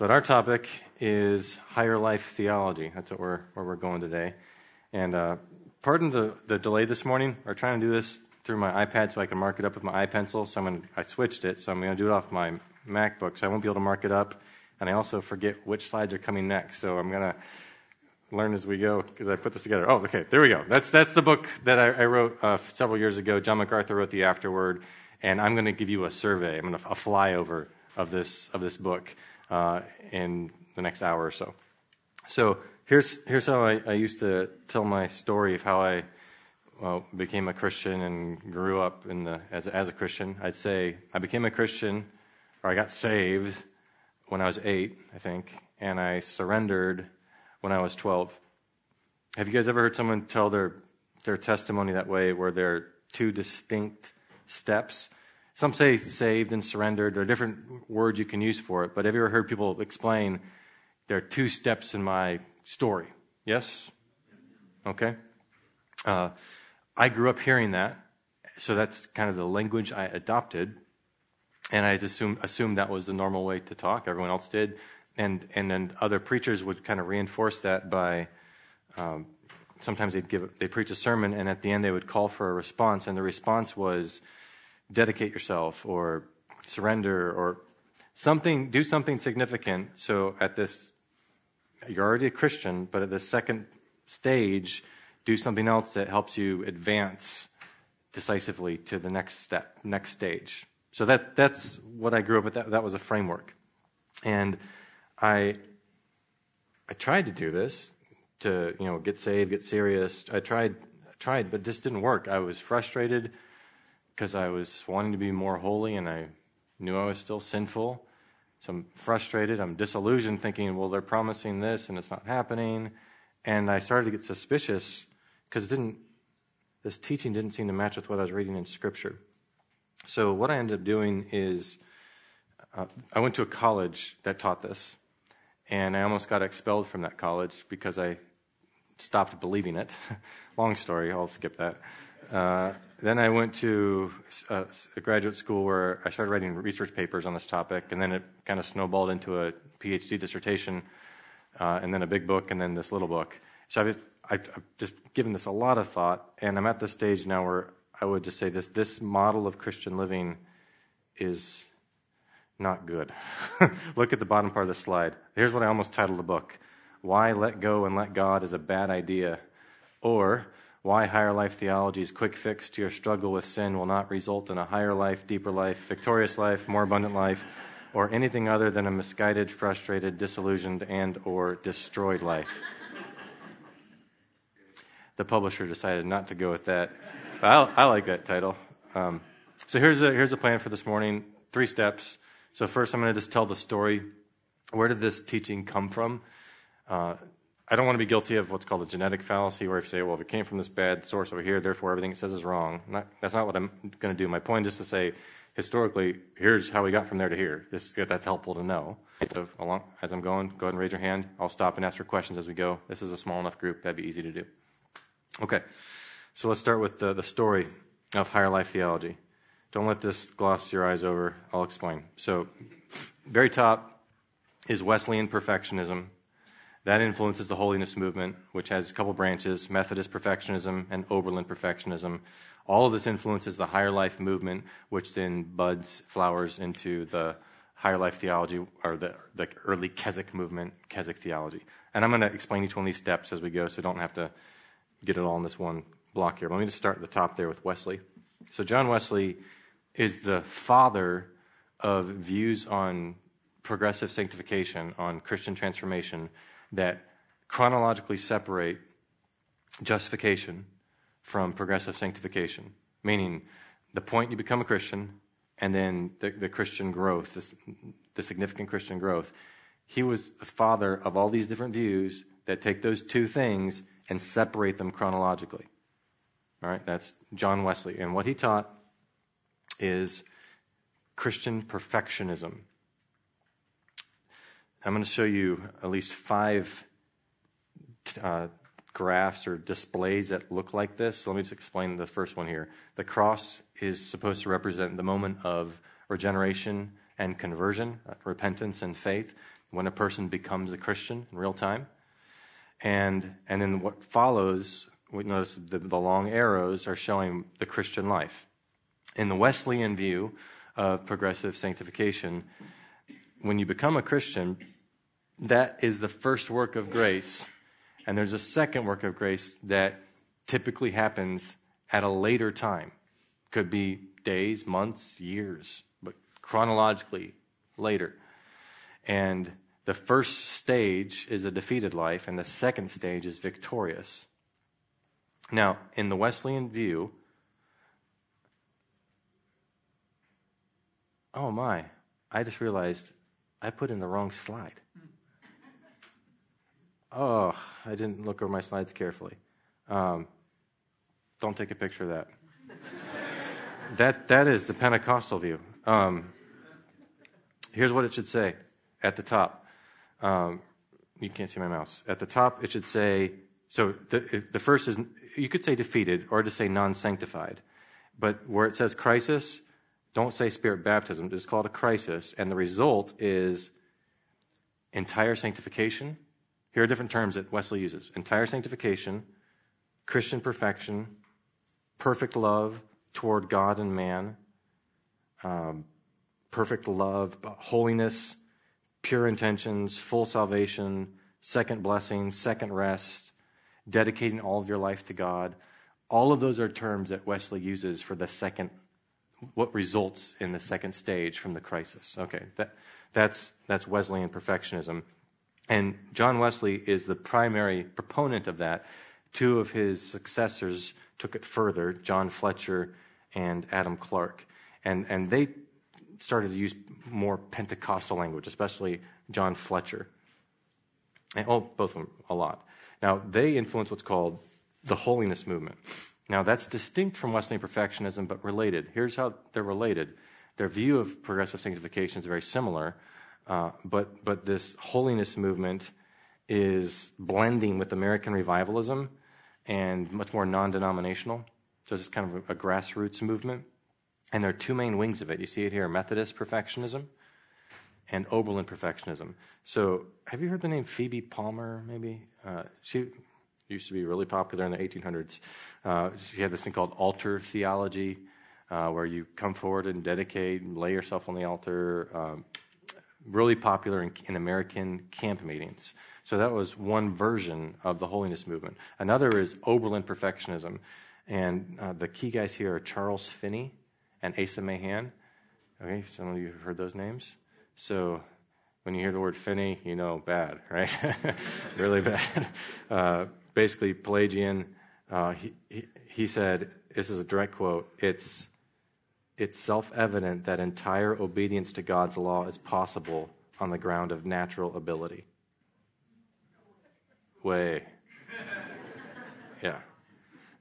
But our topic is higher life theology. That's what we're, where we're going today. And uh, pardon the, the delay this morning. We're trying to do this through my iPad so I can mark it up with my iPencil. So I'm gonna, I switched it, so I'm going to do it off my MacBook. So I won't be able to mark it up. And I also forget which slides are coming next. So I'm going to learn as we go because I put this together. Oh, okay, there we go. That's, that's the book that I, I wrote uh, several years ago. John MacArthur wrote the afterword. And I'm going to give you a survey. I'm going to a flyover of this of this book uh, in the next hour or so. So here's here's how I, I used to tell my story of how I well, became a Christian and grew up in the as as a Christian. I'd say I became a Christian, or I got saved when I was eight, I think, and I surrendered when I was twelve. Have you guys ever heard someone tell their their testimony that way, where they're two distinct steps? Some say saved and surrendered. There are different words you can use for it. But have you ever heard people explain there are two steps in my story? Yes? Okay. Uh, I grew up hearing that. So that's kind of the language I adopted. And I assumed, assumed that was the normal way to talk. Everyone else did. And, and then other preachers would kind of reinforce that by um, sometimes they'd give they preach a sermon and at the end they would call for a response and the response was dedicate yourself or surrender or something, do something significant. So at this, you're already a Christian, but at the second stage, do something else that helps you advance decisively to the next step, next stage. So that that's what I grew up with. That that was a framework, and I I tried to do this to you know get saved, get serious. I tried tried, but just didn't work. I was frustrated because I was wanting to be more holy and I knew I was still sinful. So I'm frustrated. I'm disillusioned, thinking, well, they're promising this and it's not happening. And I started to get suspicious because didn't this teaching didn't seem to match with what I was reading in Scripture. So what I ended up doing is uh, I went to a college that taught this, and I almost got expelled from that college because I stopped believing it. Long story. I'll skip that. Uh, then I went to a, uh, a, graduate school where I started writing research papers on this topic, and then it kind of snowballed into a PhD dissertation, uh, and then a big book, and then this little book. So I've, I've just given this a lot of thought, and I'm at the stage now where I would just say this: this model of Christian living is not good. Look at the bottom part of the slide. Here's what I almost titled the book: "Why Let Go and Let God is a Bad Idea," or why higher life theology's quick fix to your struggle with sin will not result in a higher life, deeper life, victorious life, more abundant life, or anything other than a misguided, frustrated, disillusioned, and or destroyed life. the publisher decided not to go with that. I, I like that title. Um, so here's a, here's a plan for this morning. Three steps. So first, I'm going to just tell the story. Where did this teaching come from? Uh, I don't want to be guilty of what's called a genetic fallacy, where if you say, well, if it came from this bad source over here, therefore everything it says is wrong. Not, that's not what I'm going to do. My point is to say, historically, here's how we got from there to here. This, that's helpful to know. So along, as I'm going, go ahead and raise your hand. I'll stop and ask for questions as we go. This is a small enough group, that'd be easy to do. Okay, so let's start with the, the story of higher life theology. Don't let this gloss your eyes over. I'll explain. So, very top is Wesleyan perfectionism that influences the holiness movement, which has a couple branches Methodist perfectionism and Oberlin perfectionism. All of this influences the higher life movement, which then buds, flowers into the higher life theology or the, the early Keswick movement, Keswick theology. And I'm going to explain each one of these steps as we go, so don't have to get it all in this one block here. But let me just start at the top there with Wesley. So, John Wesley is the father of views on progressive sanctification, on Christian transformation, that chronologically separate justification from progressive sanctification, meaning the point you become a Christian and then the, the Christian growth, this, the significant Christian growth. He was the father of all these different views that take those two things and separate them chronologically. All right, that's John Wesley. And what he taught is Christian perfectionism. I'm going to show you at least five uh, graphs or displays that look like this. So let me just explain the first one here. The cross is supposed to represent the moment of regeneration and conversion, uh, repentance and faith. when a person becomes a Christian in real time. And, and then what follows, we notice the, the long arrows are showing the Christian life. In the Wesleyan view of progressive sanctification, when you become a Christian, that is the first work of grace. And there's a second work of grace that typically happens at a later time. Could be days, months, years, but chronologically later. And the first stage is a defeated life, and the second stage is victorious. Now, in the Wesleyan view, oh my, I just realized I put in the wrong slide. Oh, I didn't look over my slides carefully. Um, don't take a picture of that. that, that is the Pentecostal view. Um, here's what it should say at the top. Um, you can't see my mouse. At the top, it should say so the, the first is, you could say defeated or to say non sanctified. But where it says crisis, don't say spirit baptism. It's called a crisis. And the result is entire sanctification. Here are different terms that Wesley uses entire sanctification, Christian perfection, perfect love toward God and man, um, perfect love, holiness, pure intentions, full salvation, second blessing, second rest, dedicating all of your life to God. All of those are terms that Wesley uses for the second, what results in the second stage from the crisis. Okay, that, that's, that's Wesleyan perfectionism. And John Wesley is the primary proponent of that. Two of his successors took it further John Fletcher and Adam Clarke. And, and they started to use more Pentecostal language, especially John Fletcher. And, oh, both of them a lot. Now, they influence what's called the holiness movement. Now, that's distinct from Wesleyan perfectionism, but related. Here's how they're related. Their view of progressive sanctification is very similar, uh, but, but this holiness movement is blending with American revivalism and much more non denominational. So it's kind of a, a grassroots movement. And there are two main wings of it. You see it here Methodist perfectionism and Oberlin perfectionism. So, have you heard the name Phoebe Palmer, maybe? Uh, she used to be really popular in the 1800s. Uh, she had this thing called altar theology, uh, where you come forward and dedicate and lay yourself on the altar. Um, really popular in, in, American camp meetings. So, that was one version of the holiness movement. Another is Oberlin perfectionism. And uh, the key guys here are Charles Finney and Asa Mahan. Okay, some of you have heard those names. So when you hear the word Finney, you know bad, right? really bad. Uh, basically, Pelagian, uh, he, he, he said, this is a direct quote, it's, it's self evident that entire obedience to God's law is possible on the ground of natural ability. Way. Yeah.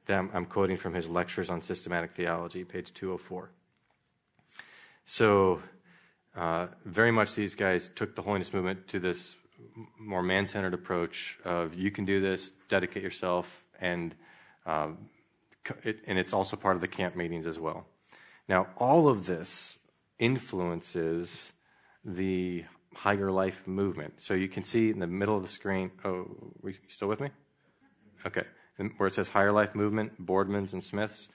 I'm quoting from his lectures on systematic theology, page 204. So, uh, very much these guys took the holiness movement to this more man centered approach of you can do this, dedicate yourself, and, um, it, and it's also part of the camp meetings as well. Now, all of this influences the higher life movement. So you can see in the middle of the screen. Oh, are you still with me? Okay where it says higher life movement, Boardmans and Smiths.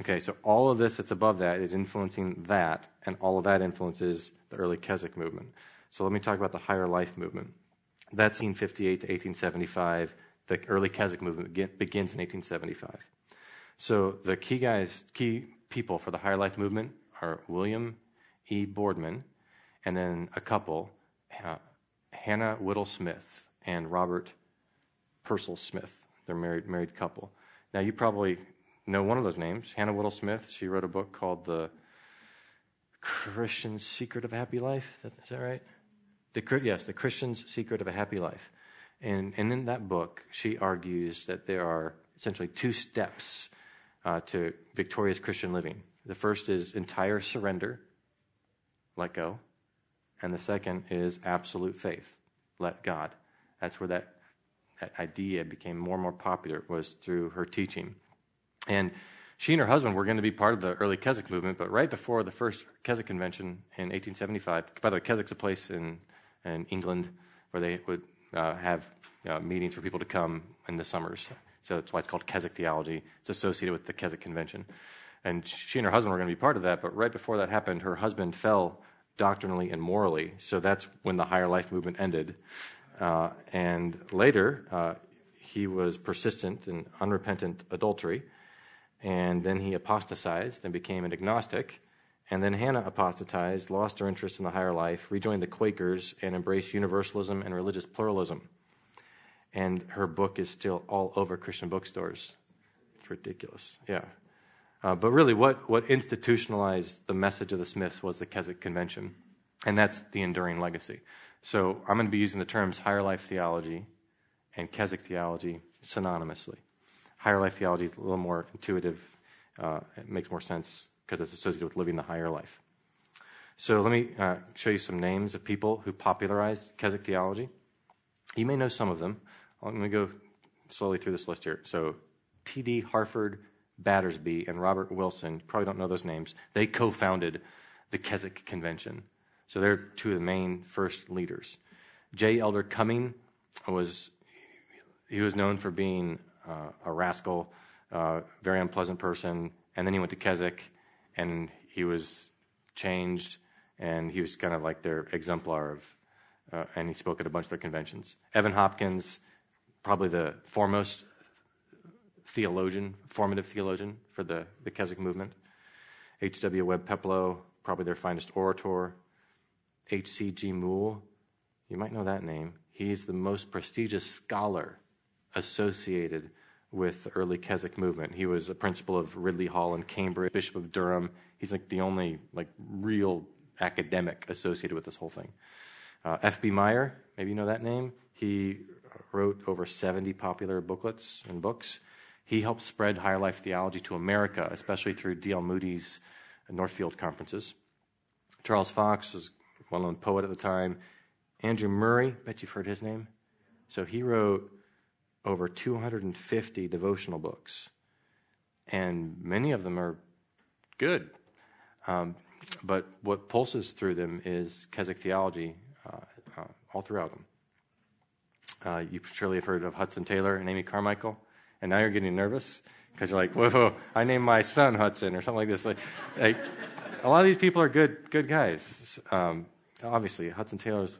Okay, so all of this that's above that is influencing that, and all of that influences the early Keswick movement. So let me talk about the higher life movement. That's 1858 to 1875. The early Keswick movement begins in 1875. So the key guys, key people for the higher life movement are William E. Boardman, and then a couple, Hannah Whitall Smith and Robert Pearsall Smith. They're married married couple. Now you probably know one of those names, Hannah Whitall Smith. She wrote a book called The Christian Secret of a Happy Life. Is that right? The, yes, The Christian's Secret of a Happy Life. And, and in that book, she argues that there are essentially two steps uh, to victorious Christian living. The first is entire surrender, let go. And the second is absolute faith, let God. That's where that that idea became more and more popular was through her teaching. And she and her husband were going to be part of the early Keswick movement, but right before the first Keswick convention in 1875, by the way, Keswick's a place in in England, where they would uh, have uh, meetings for people to come in the summers. So that's why it's called Keswick theology. It's associated with the Keswick Convention. And she and her husband were going to be part of that, but right before that happened, her husband fell doctrinally and morally. So that's when the higher life movement ended. Uh, and later, uh, he was persistent in unrepentant adultery. And then he apostatized and became an agnostic. And then Hannah apostatized, lost her interest in the higher life, rejoined the Quakers, and embraced universalism and religious pluralism. And her book is still all over Christian bookstores. It's ridiculous. Yeah. Uh, but really, what, what institutionalized the message of the Smiths was the Keswick Convention. And that's the enduring legacy. So I'm going to be using the terms higher life theology and Keswick theology synonymously. Higher life theology is a little more intuitive. Uh, it makes more sense because it's associated with living the higher life. So let me uh, show you some names of people who popularized Keswick theology. You may know some of them. I'm going to go slowly through this list here. So T.D. Harford Battersby and Robert Wilson, probably don't know those names, they co founded the Keswick Convention. So they're two of the main first leaders. J. Elder Cumming was he was known for being uh, a rascal, uh, very unpleasant person, and then he went to Keswick and he was changed, and he was kind of like their exemplar of, uh, and he spoke at a bunch of their conventions. Evan Hopkins, probably the foremost theologian, formative theologian for the, the Keswick movement. H.W. Webb Peploe, probably their finest orator. H.C.G. Moule, you might know that name. He's the most prestigious scholar associated with the early Keswick movement. He was a principal of Ridley Hall in Cambridge, Bishop of Durham. He's like the only like real academic associated with this whole thing. Uh, F.B. Meyer, maybe you know that name. He wrote over 70 popular booklets and books. He helped spread higher life theology to America, especially through D.L. Moody's Northfield conferences. Charles Fox was a well known poet at the time. Andrew Murray, bet you've heard his name. So he wrote over 250 devotional books, and many of them are good. Um, but what pulses through them is Keswick theology uh, uh, all throughout them. Uh, you surely have heard of Hudson Taylor and Amy Carmichael, and now you're getting nervous because you're like, whoa, whoa, I named my son Hudson or something like this. Like, like a lot of these people are good, good guys. Um, obviously, Hudson Taylor's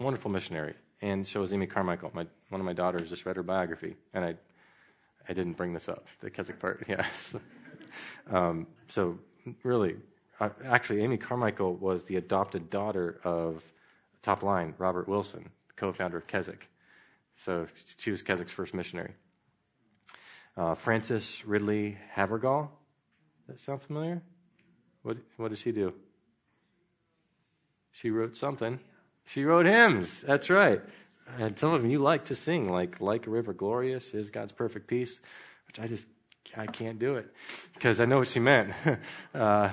wonderful missionary, and so is Amy Carmichael. My, one of my daughters just read her biography, and I, I didn't bring this up, the Keswick part. Yeah. um, so really, uh, actually, Amy Carmichael was the adopted daughter of top line Robert Wilson, co-founder of Keswick. So she was Keswick's first missionary. Uh, Frances Ridley Havergal. That sound familiar? What What did she do? She wrote something. She wrote hymns. That's right. And some of them you like to sing, like "Like a River Glorious" is God's perfect peace, which I just I can't do it because I know what she meant. uh,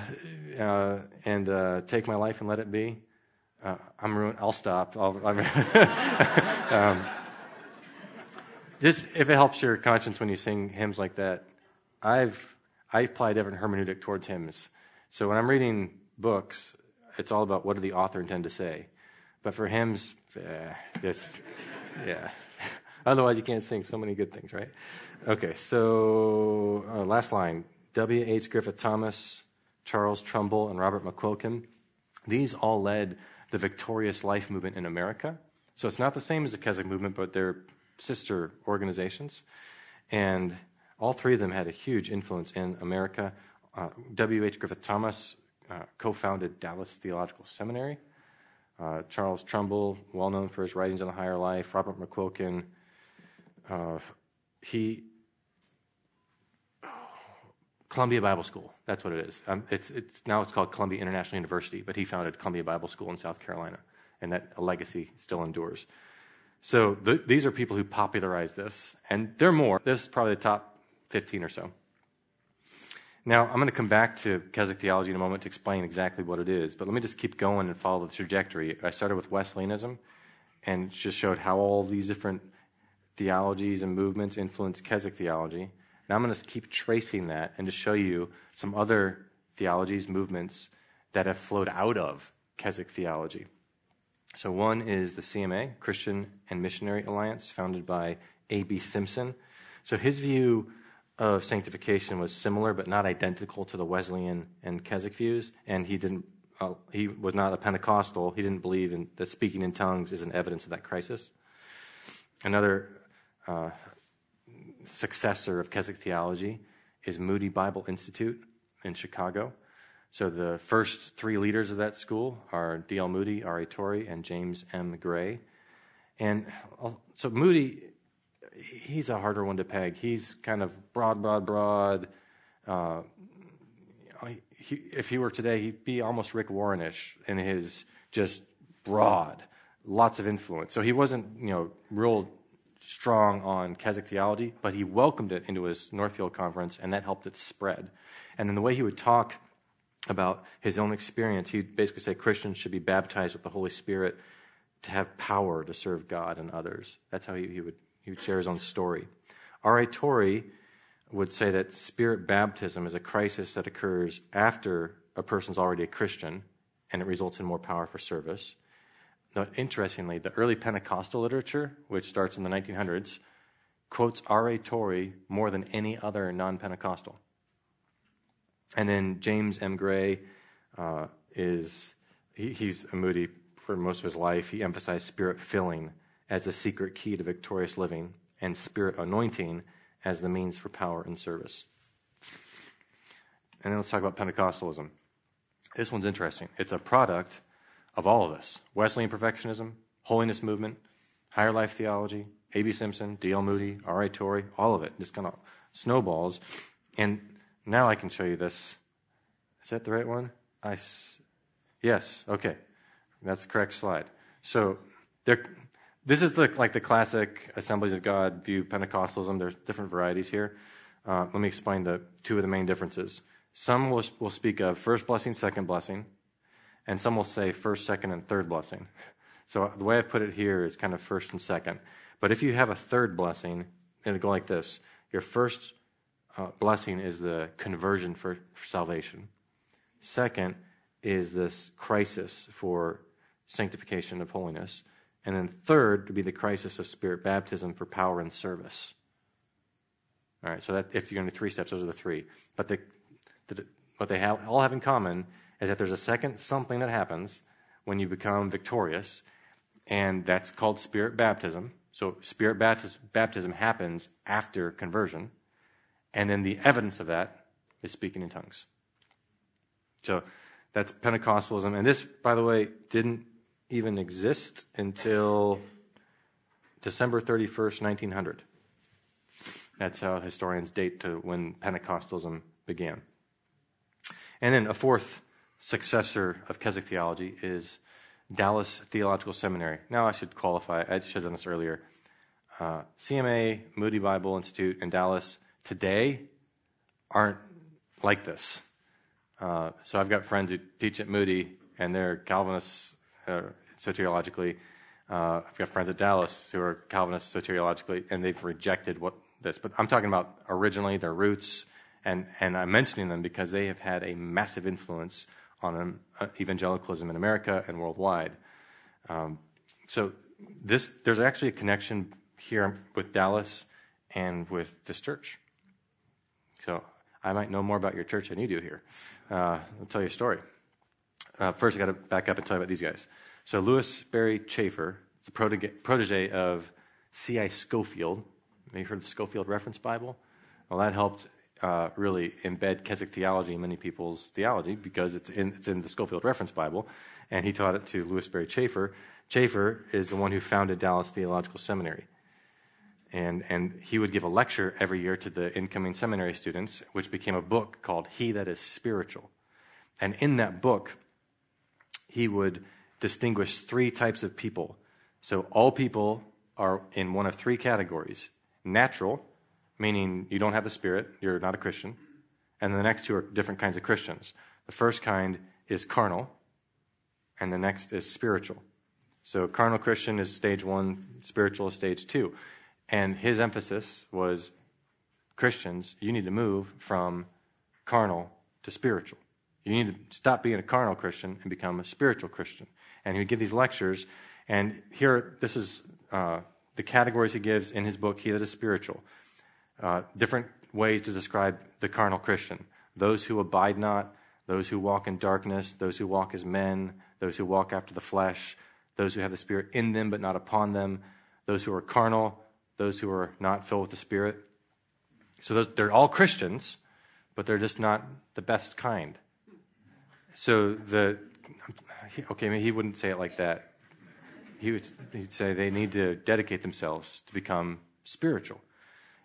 uh, and uh, take my life and let it be. Uh, I'm ruined. I'll stop. I'll, um, just if it helps your conscience when you sing hymns like that, I've I apply a different hermeneutic towards hymns. So when I'm reading books, it's all about what did the author intend to say. But for hymns, eh, this, yeah. Otherwise, you can't sing so many good things, right? Okay, so uh, last line W. H. Griffith Thomas, Charles Trumbull, and Robert McQuilkin. These all led the victorious life movement in America. So it's not the same as the Keswick movement, but they're sister organizations. And all three of them had a huge influence in America. Uh, W. H. Griffith Thomas uh, co founded Dallas Theological Seminary. Uh, Charles Trumbull, well known for his writings on the higher life, Robert McQuilkin. Uh, he Columbia Bible School. That's what it is. Um, it's, it's, now it's called Columbia International University, but he founded Columbia Bible School in South Carolina, and that legacy still endures. So th- these are people who popularized this, and there are more. This is probably the top 15 or so. Now, I'm going to come back to Keswick theology in a moment to explain exactly what it is, but let me just keep going and follow the trajectory. I started with Wesleyanism and just showed how all these different theologies and movements influence Keswick theology. Now I'm going to keep tracing that and to show you some other theologies, movements that have flowed out of Keswick theology. So, one is the CMA, Christian and Missionary Alliance, founded by A.B. Simpson. So, his view of sanctification was similar but not identical to the Wesleyan and Keswick views, and he didn't. Uh, he was not a Pentecostal. He didn't believe in that speaking in tongues is an evidence of that crisis. Another uh, successor of Keswick theology is Moody Bible Institute in Chicago. So the first three leaders of that school are D.L. Moody, R.A. Torrey, and James M. Gray. And so Moody, he's a harder one to peg. He's kind of broad, broad, broad. Uh, he, if he were today, he'd be almost Rick Warrenish in his just broad, lots of influence. So he wasn't, you know, real strong on Keswick theology, but he welcomed it into his Northfield conference, and that helped it spread. And then the way he would talk about his own experience, he'd basically say Christians should be baptized with the Holy Spirit to have power to serve God and others. That's how he, he would he would share his own story. R.A. Torrey would say that spirit baptism is a crisis that occurs after a person's already a Christian, and it results in more power for service. Now, interestingly, the early Pentecostal literature, which starts in the 1900s, quotes R.A. Torrey more than any other non Pentecostal. And then James M. Gray uh, is, he, he's a Moody for most of his life. He emphasized spirit filling as the secret key to victorious living and spirit anointing as the means for power and service. And then let's talk about Pentecostalism. This one's interesting. It's a product of all of this Wesleyan perfectionism, holiness movement, higher life theology, A.B. Simpson, D.L. Moody, R.A. Torrey, all of it just kind of snowballs. And now I can show you this. Is that the right one? I yes, okay. That's the correct slide. So there, this is the, like the classic Assemblies of God view Pentecostalism. There's different varieties here. Uh, let me explain the two of the main differences. Some will, will speak of first blessing, second blessing and some will say first, second, and third blessing. So the way I've put it here is kind of first and second. But if you have a third blessing, it'll go like this Your first uh, blessing is the conversion for, for salvation, second is this crisis for sanctification of holiness. And then third would be the crisis of spirit baptism for power and service. All right, so that if you're going to three steps, those are the three. But the, the, what they have, all have in common is that there's a second something that happens when you become victorious, and that's called spirit baptism. So, spirit baptism happens after conversion, and then the evidence of that is speaking in tongues. So, that's Pentecostalism. And this, by the way, didn't even exist until December 31st, 1900. That's how historians date to when Pentecostalism began. And then a fourth successor of Keswick theology is Dallas Theological Seminary. Now I should qualify, I should have done this earlier. Uh, CMA, Moody Bible Institute, and Dallas today aren't like this. Uh, so I've got friends who teach at Moody, and they're Calvinists uh, soteriologically. Uh, I've got friends at Dallas who are Calvinists soteriologically, and they've rejected what this. But I'm talking about originally their roots, and, and I'm mentioning them because they have had a massive influence on uh, evangelicalism in America and worldwide. Um, so this there's actually a connection here with Dallas and with this church. So I might know more about your church than you do here. Uh, I'll tell you a story. Uh, first, I got to back up and tell you about these guys. So Lewis Sperry Chafer, the protege, of C.I. Scofield. Have you heard the Scofield Reference Bible? Well, that helped uh, really embed Keswick theology in many people's theology because it's in, it's in the Scofield Reference Bible, and he taught it to Lewis Sperry Chafer. Chafer is the one who founded Dallas Theological Seminary. And, and he would give a lecture every year to the incoming seminary students, which became a book called He That Is Spiritual. And in that book, he would distinguish three types of people. So all people are in one of three categories natural, meaning you don't have the Spirit, you're not a Christian. And the next two are different kinds of Christians. The first kind is carnal, and the next is spiritual. So, carnal Christian is stage one, spiritual is stage two. And his emphasis was Christians, you need to move from carnal to spiritual. You need to stop being a carnal Christian and become a spiritual Christian. And he would give these lectures. And here, this is uh, the categories he gives in his book, He That Is Spiritual. Uh, different ways to describe the carnal Christian those who abide not, those who walk in darkness, those who walk as men, those who walk after the flesh, those who have the Spirit in them but not upon them, those who are carnal, those who are not filled with the Spirit. So those, they're all Christians, but they're just not the best kind. So the okay, he wouldn't say it like that. He would he'd say they need to dedicate themselves to become spiritual,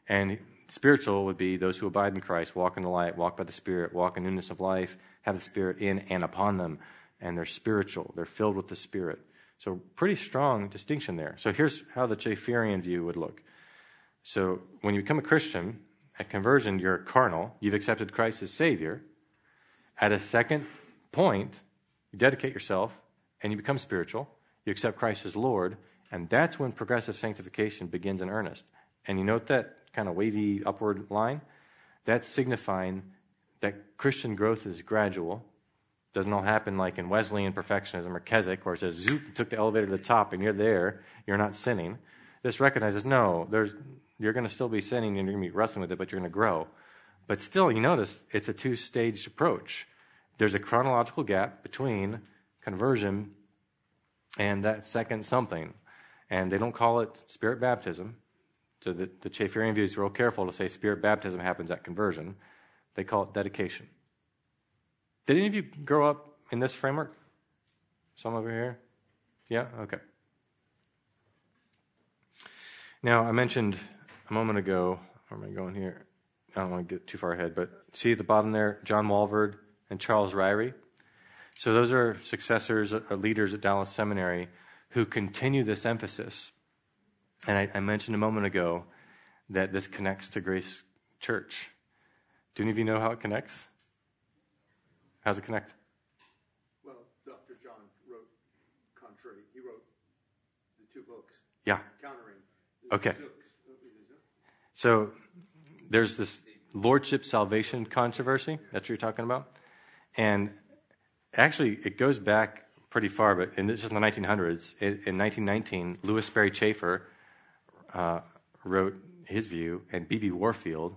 and spiritual would be those who abide in Christ, walk in the light, walk by the Spirit, walk in newness of life, have the Spirit in and upon them, and they're spiritual. They're filled with the Spirit. So pretty strong distinction there. So here's how the Chaferian view would look. So when you become a Christian, at conversion, you're carnal. You've accepted Christ as Savior. At a second point, you dedicate yourself and you become spiritual. You accept Christ as Lord. And that's when progressive sanctification begins in earnest. And you note that kind of wavy upward line? That's signifying that Christian growth is gradual doesn't all happen like in Wesleyan perfectionism or Keswick, where it says, zoop, took the elevator to the top and you're there, you're not sinning. This recognizes, no, there's, you're going to still be sinning and you're going to be wrestling with it, but you're going to grow. But still, you notice it's a two staged approach. There's a chronological gap between conversion and that second something. And they don't call it spirit baptism. So the, the Chaferian view is real careful to say spirit baptism happens at conversion. They call it dedication. Did any of you grow up in this framework? Some over here? Yeah? Okay. Now, I mentioned a moment ago, where am I going here? I don't want to get too far ahead, but see at the bottom there, John Walvoord and Charles Ryrie. So those are successors or leaders at Dallas Seminary who continue this emphasis. And I, I mentioned a moment ago that this connects to Grace Church. Do any of you know how it connects? How's it connect? Well, Dr. John wrote contrary. He wrote the two books. Yeah. Countering. Okay. Oh, so there's this lordship salvation controversy That's what you're talking about. And actually, it goes back pretty far, but in, this is in the 1900s. In, in 1919, Lewis Sperry Chafer uh, wrote his view, and B.B. Warfield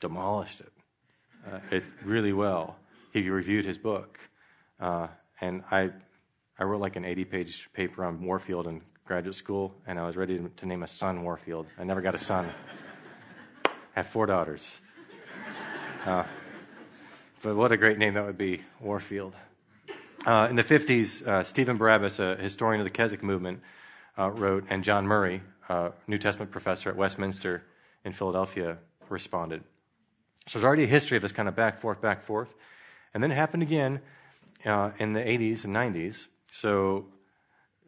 demolished it, uh, it really well he reviewed his book. Uh, and I, I wrote like an 80 page paper on Warfield in graduate school, and I was ready to, to name a son Warfield. I never got a son. I have four daughters. Uh, but what a great name that would be, Warfield. Uh, in the 50s, uh, Stephen Barabas, a historian of the Keswick movement, uh, wrote, and John Murray, uh, New Testament professor at Westminster in Philadelphia, responded. So there's already a history of this kind of back, forth, back, forth. And then it happened again uh, in the 80s and 90s. So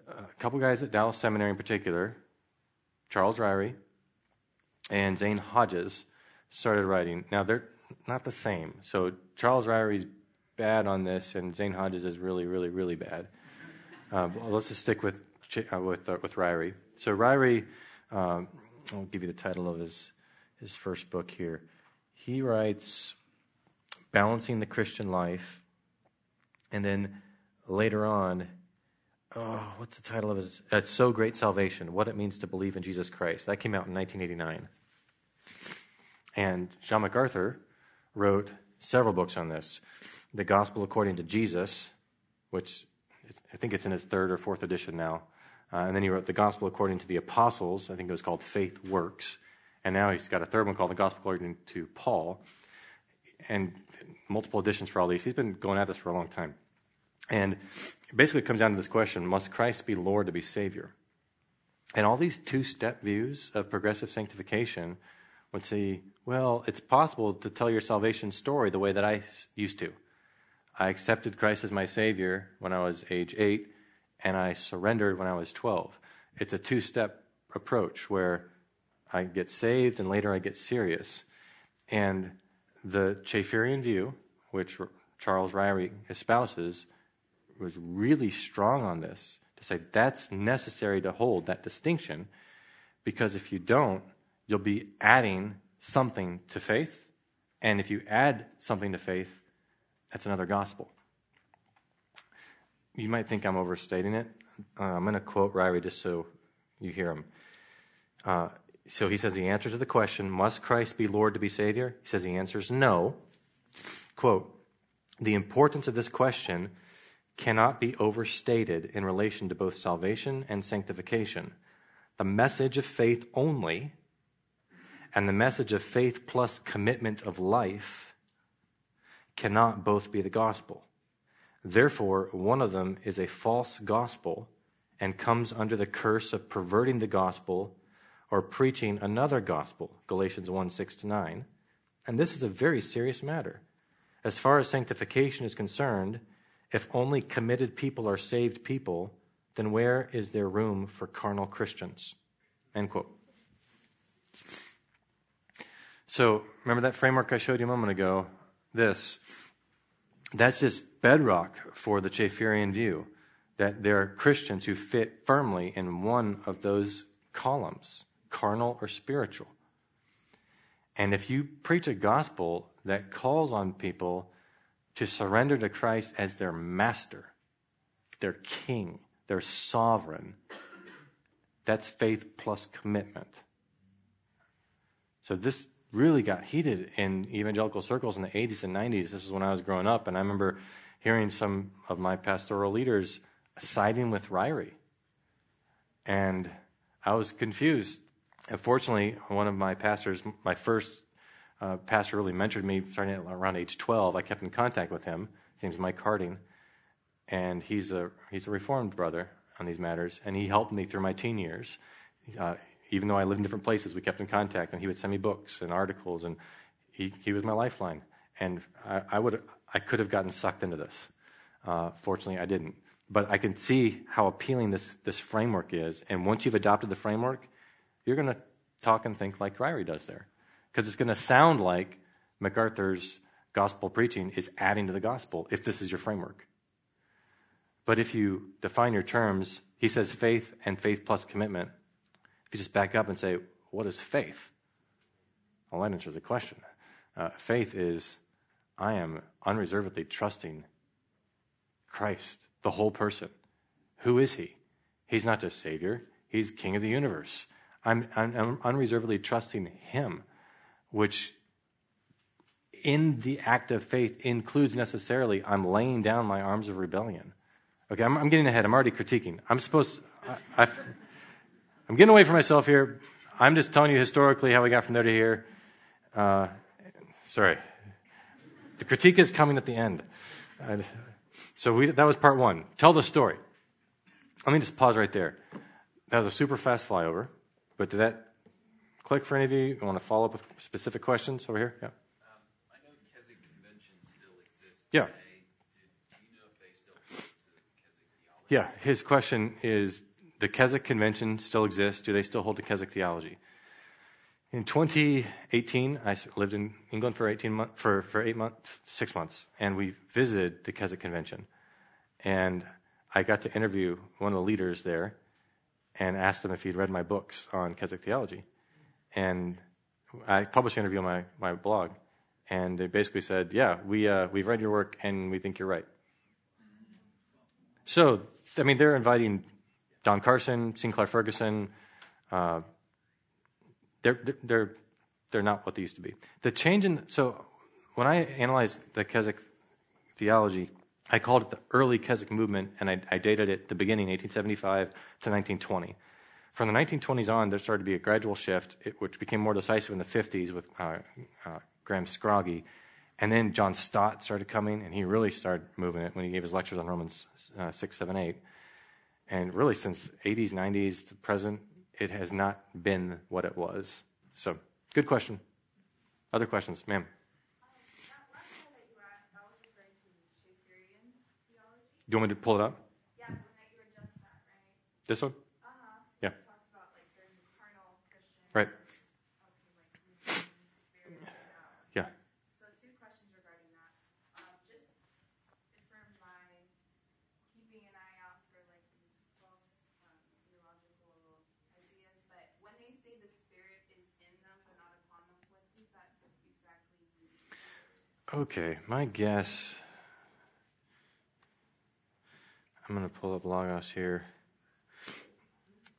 a couple guys at Dallas Seminary in particular, Charles Ryrie and Zane Hodges, started writing. Now they're not the same. So Charles Ryrie's bad on this, and Zane Hodges is really, really, really bad. Uh, let's just stick with uh, with uh, with Ryrie. So Ryrie, um, I'll give you the title of his his first book here. He writes balancing the Christian life. And then later on, oh, what's the title of his? It's So Great Salvation What It Means to Believe in Jesus Christ. That came out in 1989. And John MacArthur wrote several books on this The Gospel According to Jesus, which I think it's in his third or fourth edition now. Uh, and then he wrote The Gospel According to the Apostles. I think it was called Faith Works. And now he's got a third one called The Gospel According to Paul. And multiple editions for all these. He's been going at this for a long time. And basically, it comes down to this question Must Christ be Lord to be Savior? And all these two step views of progressive sanctification would say, well, it's possible to tell your salvation story the way that I used to. I accepted Christ as my Savior when I was age 8, and I surrendered when I was 12. It's a two step approach where I get saved and later I get serious. And the Chaferian view, which Charles Ryrie espouses, was really strong on this to say that's necessary to hold that distinction because if you don't, you'll be adding something to faith. And if you add something to faith, that's another gospel. you might think I'm overstating it. Uh, I'm going to quote Ryrie just so you hear him. Uh, so he says the answer to the question, must Christ be Lord to be Savior? He says the answer is no. Quote, the importance of this question cannot be overstated in relation to both salvation and sanctification. The message of faith only and the message of faith plus commitment of life cannot both be the gospel. Therefore, one of them is a false gospel and comes under the curse of perverting the gospel or preaching another gospel, Galatians 1 6 to 9. And this is a very serious matter. As far as sanctification is concerned, if only committed people are saved people, then where is there room for carnal Christians? End quote. So, remember that framework I showed you a moment ago? This. That's just bedrock for the Chaferian view that there are Christians who fit firmly in one of those columns carnal or spiritual. And if you preach a gospel that calls on people to surrender to Christ as their master, their king, their sovereign. That's faith plus commitment. So this really got heated in evangelical circles in the 80s and 90s. This is when I was growing up, and I remember hearing some of my pastoral leaders siding with Ryrie. And I was confused. Unfortunately, one of my pastors, my first uh, pastor really mentored me starting at around age 12. I kept in contact with him. His name's Mike Harding, and he's a he's a reformed brother on these matters, and he helped me through my teen years. Uh, even though I lived in different places, we kept in contact, and he would send me books and articles, and he, he was my lifeline. And I, I would I could have gotten sucked into this. Uh, fortunately, I didn't. But I can see how appealing this this framework is, and once you've adopted the framework, you're going to talk and think like Ryrie does there because it's going to sound like MacArthur's gospel preaching is adding to the gospel if this is your framework. But if you define your terms, he says faith and faith plus commitment. Just back up and say, what is faith? Well, that answers the question. Uh, faith is I am unreservedly trusting Christ, the whole person. Who is he? He's not just Savior, he's King of the universe. I'm, I'm, I'm unreservedly trusting him which in the act of faith includes necessarily I'm laying down my arms of rebellion. Okay, I'm, I'm getting ahead. I'm already critiquing. I'm supposed. I, I, I'm getting away from myself here. I'm just telling you historically how we got from there to here. Uh, sorry, the critique is coming at the end. Uh, so we, that was part one. Tell the story. Let me just pause right there. That was a super fast flyover, but did that click for any of you? You want to follow up with specific questions over here? Yeah. Um, I know Keswick Convention still exists. Yeah. Today. Do you know if they still the Keswick Yeah. His question is the Keswick Convention still exists? Do they still hold the Keswick theology? In 2018, I lived in England for 18 months, for, for eight months, six months, and we visited the Keswick Convention. And I got to interview one of the leaders there and asked him if he'd read my books on Keswick theology. And I published an interview on my, my blog, and they basically said, Yeah, we, uh, we've read your work and we think you're right. So, I mean, they're inviting Don Carson, Sinclair Ferguson. Uh, they're, they're, they're not what they used to be. The change in, so when I analyzed the Keswick theology, I called it the early Keswick movement, and I, I dated it the beginning, 1875 to 1920. From the 1920s on, there started to be a gradual shift, which became more decisive in the 50s with uh, uh, Graham Scroggie. And then John Stott started coming, and he really started moving it when he gave his lectures on Romans uh, 6, 7, 8. And really, since 80s, 90s to present, it has not been what it was. So, good question. Other questions, ma'am? Do you want me to pull it up? Yeah, that you were just at, right? This one? Uh-huh. Yeah. It talks about like there's a carnal Christian. Right. Okay, like spirit. uh, Yeah. So two questions regarding that. Um, just for my keeping an eye out for like these false um, theological ideas, but when they say the spirit is in them but not upon them, what does that exactly mean? Okay, my guess. I'm going to pull up Logos here.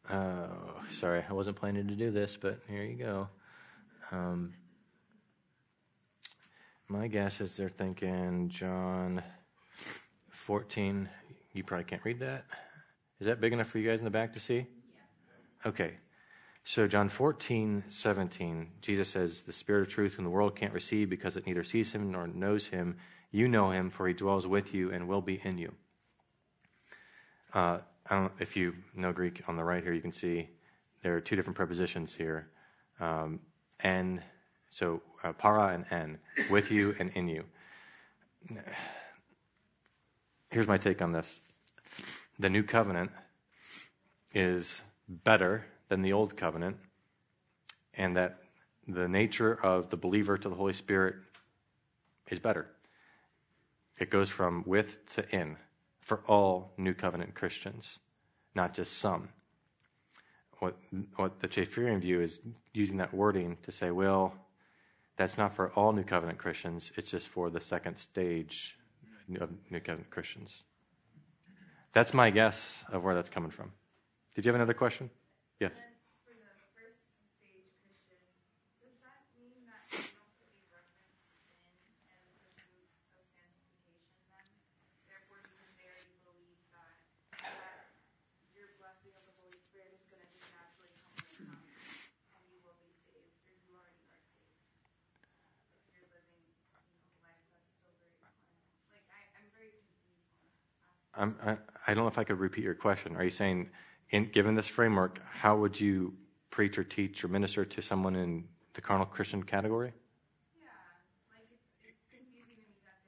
Uh, sorry, I wasn't planning to do this, but here you go. Um, my guess is they're thinking John 14. You probably can't read that. Is that big enough for you guys in the back to see? Okay. So, John 14, 17, Jesus says, The Spirit of truth, whom the world can't receive because it neither sees him nor knows him, you know him, for he dwells with you and will be in you. Uh, if you know Greek on the right here, you can see there are two different prepositions here. Um, and so uh, para and en, with you and in you. Here's my take on this the new covenant is better than the old covenant, and that the nature of the believer to the Holy Spirit is better. It goes from with to in for all new covenant Christians, not just some. What, what the Chaferian view is using that wording to say, well, that's not for all new covenant Christians, it's just for the second stage of new covenant Christians. That's my guess of where that's coming from. Did you have another question? Yes. And then for the first stage Christians, does that mean that they don't really reference sin and the pursuit of sanctification then? Therefore, because they already believe that, that your blessing of the Holy Spirit is going to just naturally come and come, and you will be saved, or you already are saved. If you're living, you know, a life that's still very carnal. Like, I, I'm very confused on that I'm, I, I don't know if I could repeat your question. Are you saying, in, given this framework, how would you preach or teach or minister to someone in the carnal Christian category? Yeah, like it's it's confusing to me that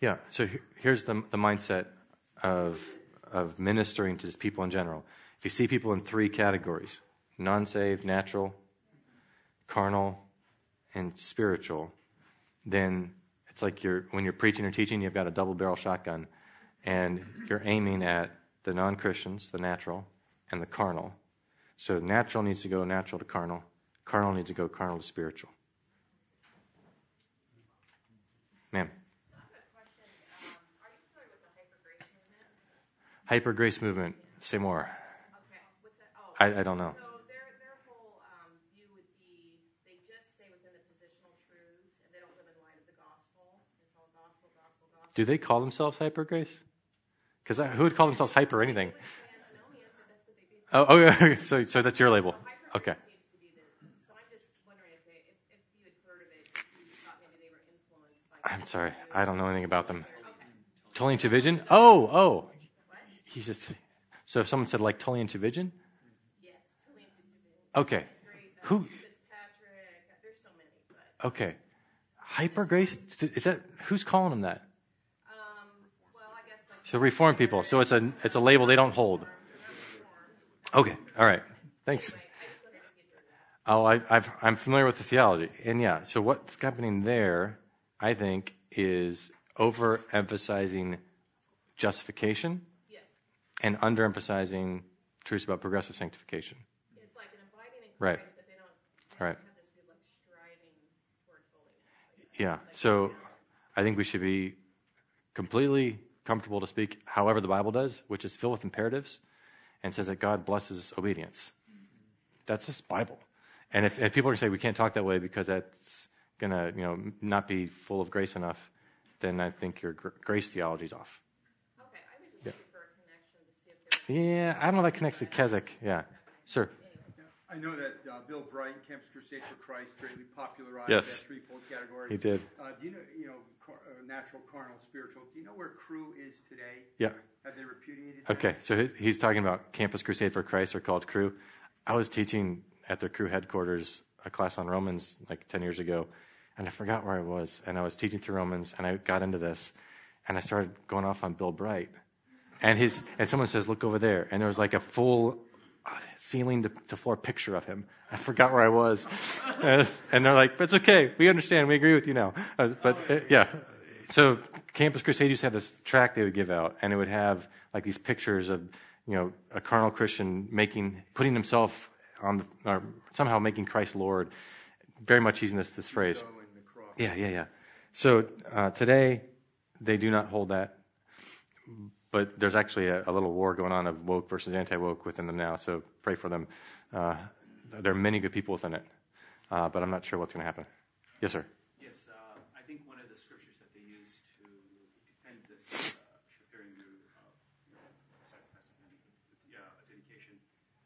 they. Yeah. So here's the the mindset of of ministering to just people in general. If you see people in three categories: non-saved, natural, carnal, and spiritual, then it's like you're when you're preaching or teaching, you've got a double-barrel shotgun, and you're aiming at the non-Christians, the natural, and the carnal. So natural needs to go natural to carnal. Carnal needs to go carnal to spiritual. Ma'am. So I have a question. Um, are you familiar with the hyper grace movement? Hyper grace movement. Say more. Okay. What's that? Oh. I, I don't know. So their their whole um, view would be they just stay within the positional truths and they don't live in light of the gospel. It's all gospel, gospel, gospel. Do they call themselves hyper grace? Because who would call themselves hyper or anything? They would say antinomian, but that's what they basically. Oh, okay. So, so that's your label. Okay. grace seems to be the. So I'm just wondering if they if, if you had heard of it, if you thought maybe they were influenced by. I'm sorry. I don't know anything about them. Okay. Tullian Tchividjian? Oh, oh. He's just. So if someone said like Tullian Tchividjian? Yes. Okay. Uh, Who? Uh, There's so many. Okay. Hyper grace? Is that who's calling them that? Um, well, I guess like. So reform people. So it's a it's a label they don't hold. Okay. All right. Thanks. Oh, I, I've, I'm familiar with the theology, and yeah. So what's happening there, I think, is overemphasizing justification Yes. and underemphasizing truths about progressive sanctification. It's like an abiding in Christ, Right. but they don't, they Right. don't have this like striving towards holiness. Like, Yeah. So I think we should be completely comfortable to speak however the Bible does, which is filled with imperatives and says that God blesses obedience. That's just Bible. And if, if people are going to say we can't talk that way because that's going to you know not be full of grace enough, then I think your gr- grace theology is off. Okay, I was just looking for a connection to see if there's. Yeah, I don't know if that connects to Keswick. Yeah. Sir. I know that uh, Bill Bright, Campus Crusade for Christ, greatly popularized Yes. that threefold category. He did. Uh, do you know, you know, car, uh, natural, carnal, spiritual? Do you know where Cru is today? Yeah. Have they repudiated? that? Okay, so he's talking about Campus Crusade for Christ, or called Cru. I was teaching at their Cru headquarters a class on Romans like 10 years ago, and I forgot where I was. And I was teaching through Romans, and I got into this, and I started going off on Bill Bright. And his and someone says, "Look over there," and there was like a full ceiling to, to floor picture of him. I forgot where I was, and, and they're like, "It's okay. We understand. We agree with you now." Uh, but uh, yeah, so Campus Crusade used to have this track they would give out, and it would have like these pictures of you know a carnal Christian making putting himself on the, or somehow making Christ Lord. Very much using this this phrase. Go in the cross. Yeah, yeah, yeah. So uh, today, they do not hold that. But there's actually a, a, little war going on of woke versus anti-woke within them now. So pray for them. Uh, there are many good people within it, uh, but I'm not sure what's going to happen. Yes, sir. Yes, uh, I think one of the scriptures that they use to defend this uh, Chaferian view of you know, sacrifice and uh, dedication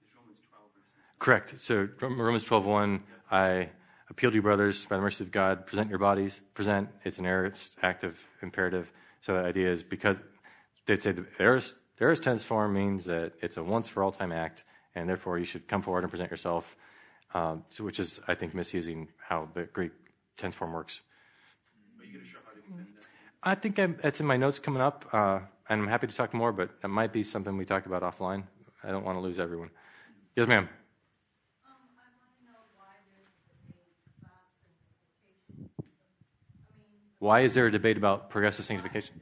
is Romans 12 verses. Correct. So Romans 12:1, I appeal to you, brothers, by the mercy of God, present your bodies. Present. It's an aorist active imperative. So the idea is because they'd say the aorist, aorist tense form means that it's a once for all time act, and therefore you should come forward and present yourself, um, so which is, I think, misusing how the Greek tense form works. Are you going to show how to defend that? I think I'm, it's in my notes coming up, uh, and I'm happy to talk more, but it might be something we talk about offline. I don't want to lose everyone. Yes, ma'am. Why is there a debate about progressive sanctification?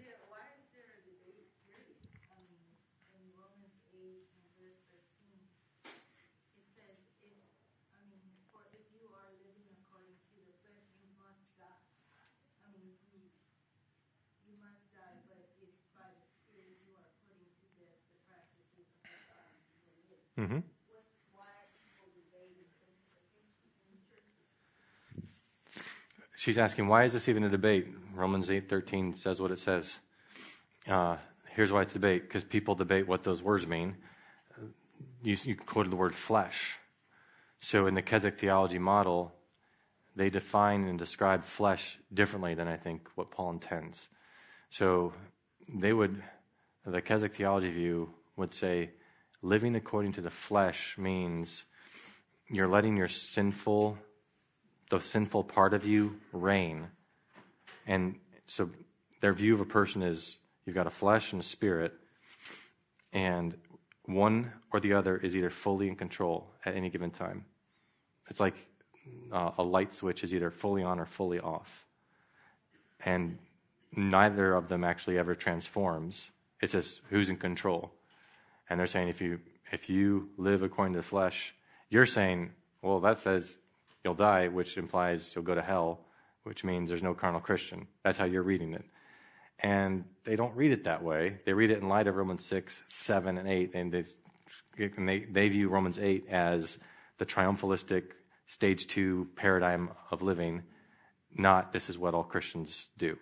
Mm-hmm. She's asking, why is this even a debate? Romans 8.13 says what it says. Uh, here's why it's a debate, because people debate what those words mean. You, you quoted the word flesh. So in the Keswick theology model, they define and describe flesh differently than I think what Paul intends. So they would, the Keswick theology view would say, living according to the flesh means you're letting your sinful the sinful part of you reign. And so their view of a person is you've got a flesh and a spirit, and one or the other is either fully in control at any given time. It's like uh, a light switch is either fully on or fully off. And neither of them actually ever transforms. It's just who's in control. And they're saying if you if you live according to the flesh, you're saying, well, that says you'll die, which implies you'll go to hell, which means there's no carnal Christian. That's how you're reading it. And they don't read it that way. They read it in light of Romans 6, 7, and 8, and they, and they, they view Romans 8 as the triumphalistic stage two paradigm of living, not this is what all Christians do.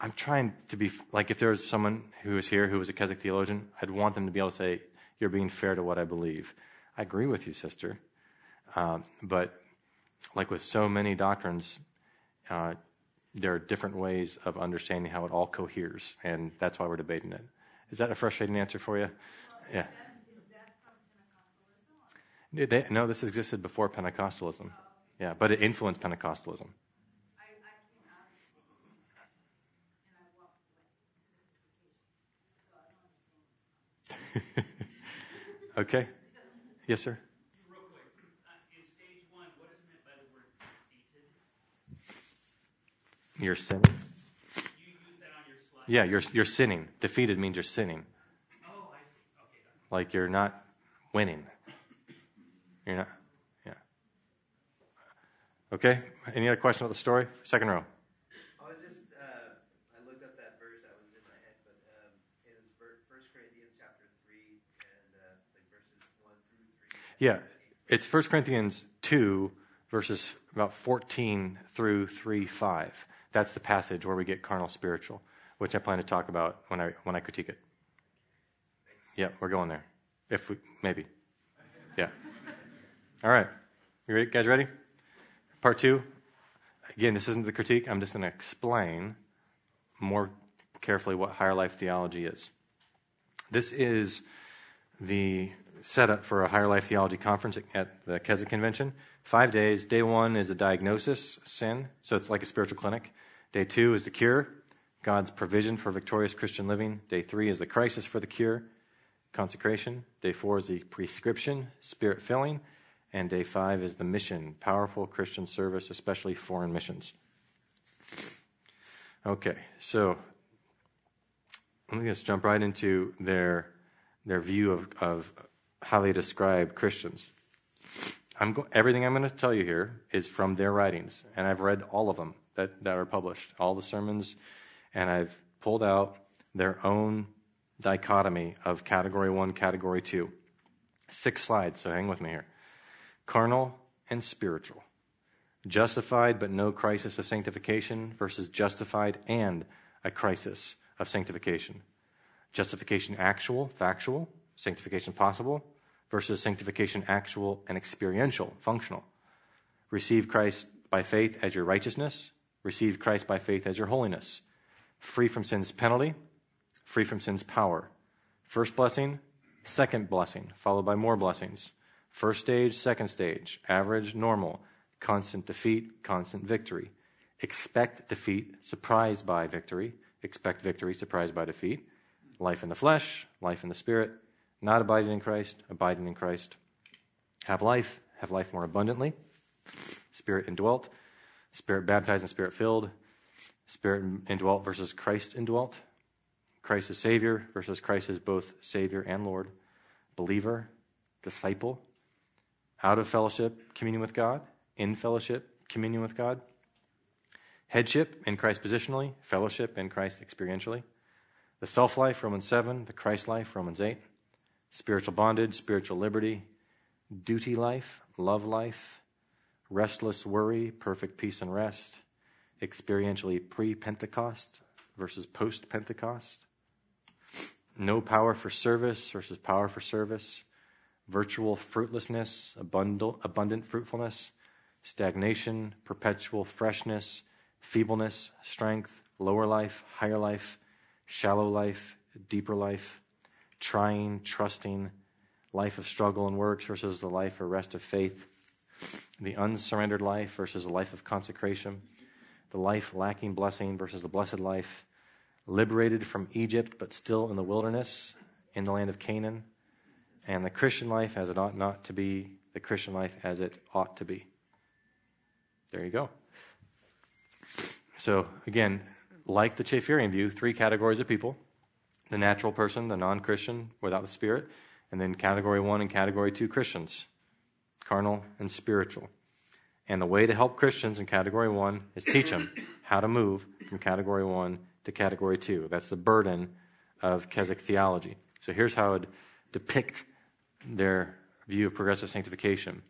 I'm trying to be like if there was someone who was here who was a Keswick theologian, I'd want them to be able to say, You're being fair to what I believe. I agree with you, sister. Uh, but like with so many doctrines, uh, there are different ways of understanding how it all coheres, and that's why we're debating it. Is that a frustrating answer for you? Yeah. They, no, this existed before Pentecostalism. Yeah, but it influenced Pentecostalism. okay. Yes, sir. You're sinning. You yeah, you're you're sinning. Defeated means you're sinning. Oh, I see. Okay. Like you're not winning. You're not. Yeah. Okay. Any other question about the story? Second row. I was just uh, I looked up that verse that was in my head, but um, it was First Corinthians chapter three and uh, like verses one through three. Yeah, it's First Corinthians two verses about fourteen through three five. That's the passage where we get carnal spiritual, which I plan to talk about when I when I critique it. Yeah, we're going there. If we maybe. Yeah. All right. You ready, guys ready? Part two. Again, this isn't the critique. I'm just going to explain more carefully what higher life theology is. This is the setup for a higher life theology conference at the Keswick Convention. Five days. Day one is the diagnosis, sin. So it's like a spiritual clinic. Day two is the cure, God's provision for victorious Christian living. Day three is the crisis for the cure, consecration. Day four is the prescription, spirit filling. And day five is the mission, powerful Christian service, especially foreign missions. Okay, so let me just jump right into their, their view of, of how they describe Christians. I'm go- everything I'm going to tell you here is from their writings, and I've read all of them that, that are published, all the sermons, and I've pulled out their own dichotomy of category one, category two. Six slides, so hang with me here. Carnal and spiritual. Justified but no crisis of sanctification versus justified and a crisis of sanctification. Justification actual, factual, sanctification possible, versus sanctification actual and experiential, functional. Receive Christ by faith as your righteousness, receive Christ by faith as your holiness. Free from sin's penalty, free from sin's power. First blessing, second blessing, followed by more blessings. First stage, second stage, average, normal, constant defeat, constant victory. Expect defeat, surprised by victory. Expect victory, surprised by defeat. Life in the flesh, life in the spirit. Not abiding in Christ, abiding in Christ. Have life, have life more abundantly. Spirit indwelt, spirit baptized and spirit filled. Spirit indwelt versus Christ indwelt. Christ is Savior versus Christ is both Savior and Lord. Believer, disciple. Out of fellowship, communion with God. In fellowship, communion with God. Headship in Christ positionally, fellowship in Christ experientially. The self life, Romans 7. The Christ life, Romans 8. Spiritual bondage, spiritual liberty. Duty life, love life. Restless worry, perfect peace and rest. Experientially pre Pentecost versus post Pentecost. No power for service versus power for service. Virtual fruitlessness, abundant, abundant fruitfulness. Stagnation, perpetual freshness feebleness, strength, lower life, higher life, shallow life, deeper life, trying, trusting, life of struggle and works versus the life or rest of faith, the unsurrendered life versus the life of consecration, the life lacking blessing versus the blessed life, liberated from Egypt but still in the wilderness in the land of Canaan, and the Christian life as it ought not to be, the Christian life as it ought to be. There you go. So, again, like the Chaferian view, three categories of people the natural person, the non Christian without the Spirit, and then category one and category two Christians, carnal and spiritual. And the way to help Christians in category one is teach them how to move from category one to category two. That's the burden of Keswick theology. So here's how it depict their view of progressive sanctification.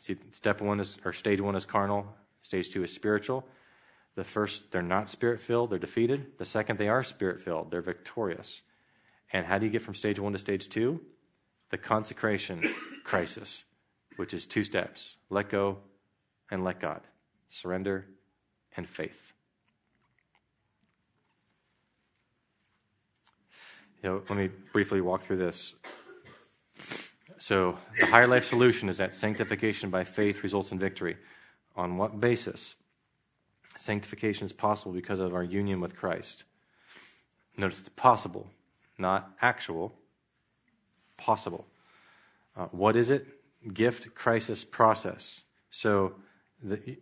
See, step one is, or stage one is carnal, stage two is spiritual. The first, they're not spirit filled, they're defeated. The second, they are spirit filled, they're victorious. And how do you get from stage one to stage two? The consecration crisis, which is two steps let go and let God, surrender and faith. You know, let me briefly walk through this. So, the higher life solution is that sanctification by faith results in victory. On what basis? Sanctification is possible because of our union with Christ. Notice it's possible, not actual, possible. Uh, what is it? Gift, crisis, process. So the,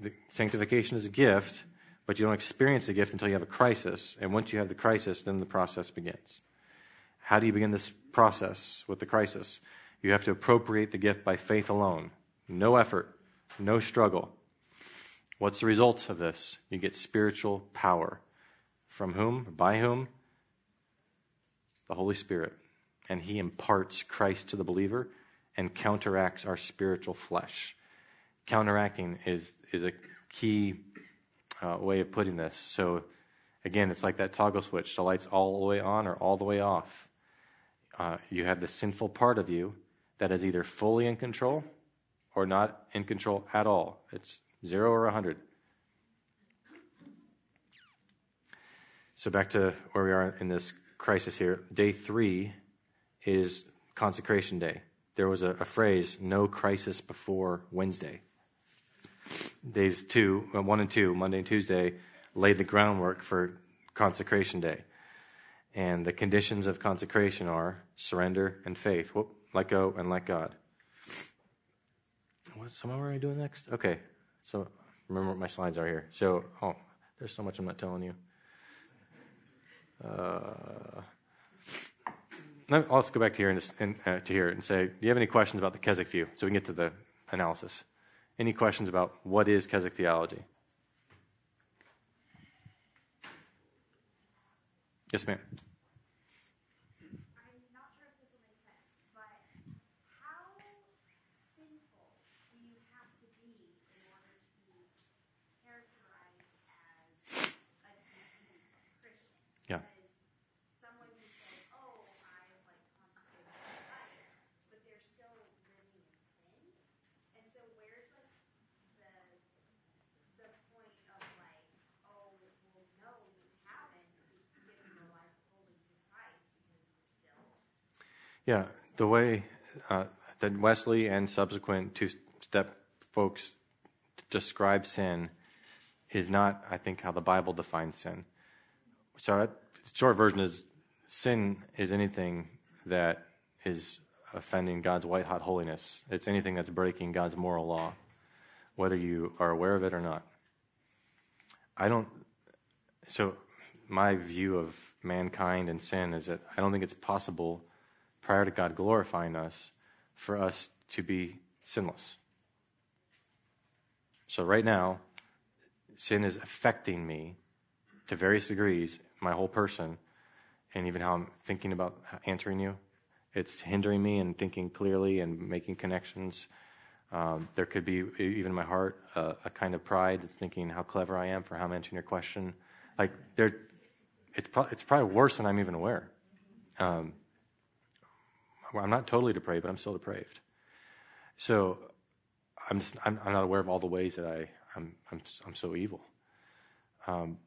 the sanctification is a gift, but you don't experience the gift until you have a crisis. And once you have the crisis, then the process begins. How do you begin this process with the crisis? You have to appropriate the gift by faith alone. No effort, no struggle. What's the result of this? You get spiritual power. From whom? By whom? The Holy Spirit. And He imparts Christ to the believer and counteracts our spiritual flesh. Counteracting is, is a key uh, way of putting this. So, again, it's like that toggle switch. The light's all the way on or all the way off. Uh, you have the sinful part of you that is either fully in control or not in control at all. It's Zero or a 100. So back to where we are in this crisis here. Day three is consecration day. There was a, a phrase, no crisis before Wednesday. Days two, uh, one and two, Monday and Tuesday, laid the groundwork for consecration day. And the conditions of consecration are surrender and faith. Whoop, let go and let God. What, someone are doing next? Okay, so remember what my slides are here. So, oh, there's so much I'm not telling you. Uh, let's go back to here and, and uh, to here and say, do you have any questions about the Keswick view? So we can get to the analysis. Any questions about what is Keswick theology? Yes, ma'am. I'm not sure if this will make sense, but how sinful do you have to be in order to be characterized as a deeply Christian? Yeah. Because someone who says, "Oh, I like consecrated my life," but they're still living in sin, and so where's like the the point of like, "Oh, well, no, you haven't given your life fully to Christ because you're still." Yeah, the way uh, that Wesley and subsequent two step folks describe sin is not, I think, how the Bible defines sin. So, uh, short version is sin is anything that is offending God's white hot holiness. It's anything that's breaking God's moral law, whether you are aware of it or not. I don't. So, my view of mankind and sin is that I don't think it's possible prior to God glorifying us for us to be sinless. So, right now, sin is affecting me to various degrees, my whole person, and even how I'm thinking about answering you. It's hindering me and thinking clearly and making connections. Um, there could be, even in my heart, a kind of pride that's thinking how clever I am for how I'm answering your question. Like, there, it's, pro- it's probably worse than I'm even aware. Um, I'm not totally depraved, but I'm still depraved. So I'm just I'm, I'm not aware of all the ways that I I'm I'm, I'm so evil. Um,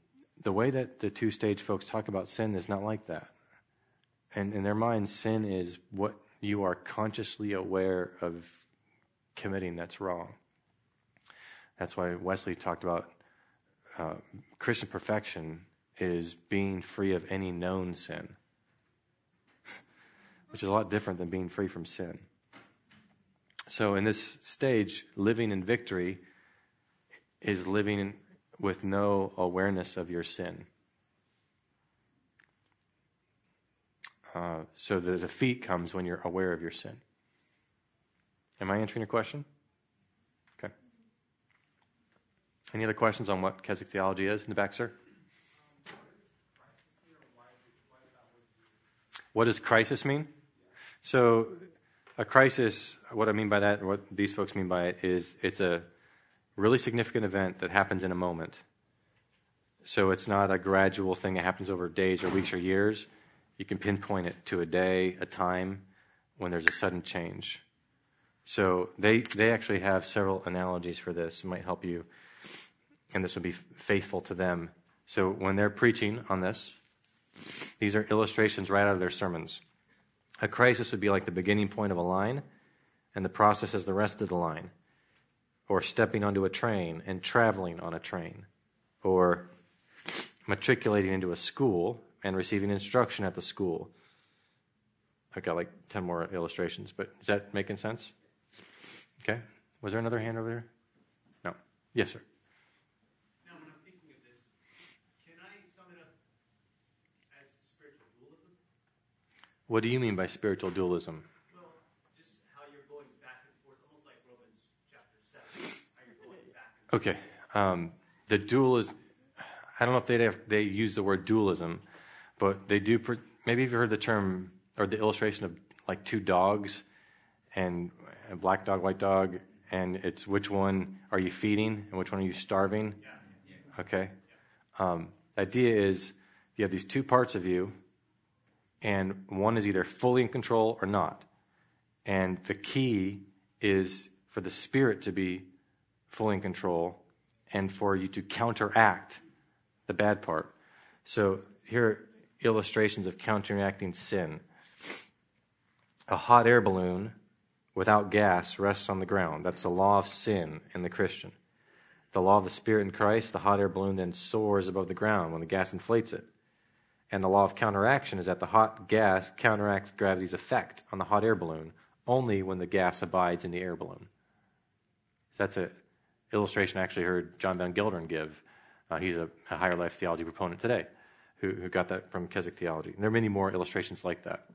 the way that the two stage folks talk about sin is not like that. And in their minds, sin is what you are consciously aware of committing that's wrong. That's why Wesley talked about uh, Christian perfection is being free of any known sin which is a lot different than being free from sin. So, in this stage, living in victory is living with no awareness of your sin. Uh, so, the defeat comes when you're aware of your sin. Am I answering your question? Okay. Any other questions on what Keswick theology is in the back, sir? What does crisis mean? So, a crisis, what I mean by that, what these folks mean by it, is it's a really significant event that happens in a moment. So, it's not a gradual thing that happens over days or weeks or years. You can pinpoint it to a day, a time, when there's a sudden change. So, they, they actually have several analogies for this. It might help you, and this will be faithful to them. So, when they're preaching on this, these are illustrations right out of their sermons. A crisis would be like the beginning point of a line, and the process is the rest of the line. Or stepping onto a train and traveling on a train. Or matriculating into a school and receiving instruction at the school. I've got like 10 more illustrations, but is that making sense? Okay. Was there another hand over there? No. Yes, sir. Now, when I'm thinking of this, can I sum it up as spiritual dualism? What do you mean by spiritual dualism? Well, just how you're going back and forth, almost like Romans chapter 7, how you're going back and Okay. Um, the dual is, I don't know if they have, they use the word dualism, but they do. Maybe you've heard the term or the illustration of like two dogs, and a black dog, white dog, and it's which one are you feeding and which one are you starving? Okay. Um, the idea is you have these two parts of you, and one is either fully in control or not. And the key is for the spirit to be fully in control and for you to counteract the bad part. So here are illustrations of counteracting sin. A hot air balloon without gas rests on the ground. That's the law of sin in the Christian. The law of the Spirit in Christ, the hot air balloon then soars above the ground when the gas inflates it. And the law of counteraction is that the hot gas counteracts gravity's effect on the hot air balloon only when the gas abides in the air balloon. So that's an illustration I actually heard John Van Gelderen give. Uh, he's a, a, higher life theology proponent today who, who got that from Keswick theology. And there are many more illustrations like that.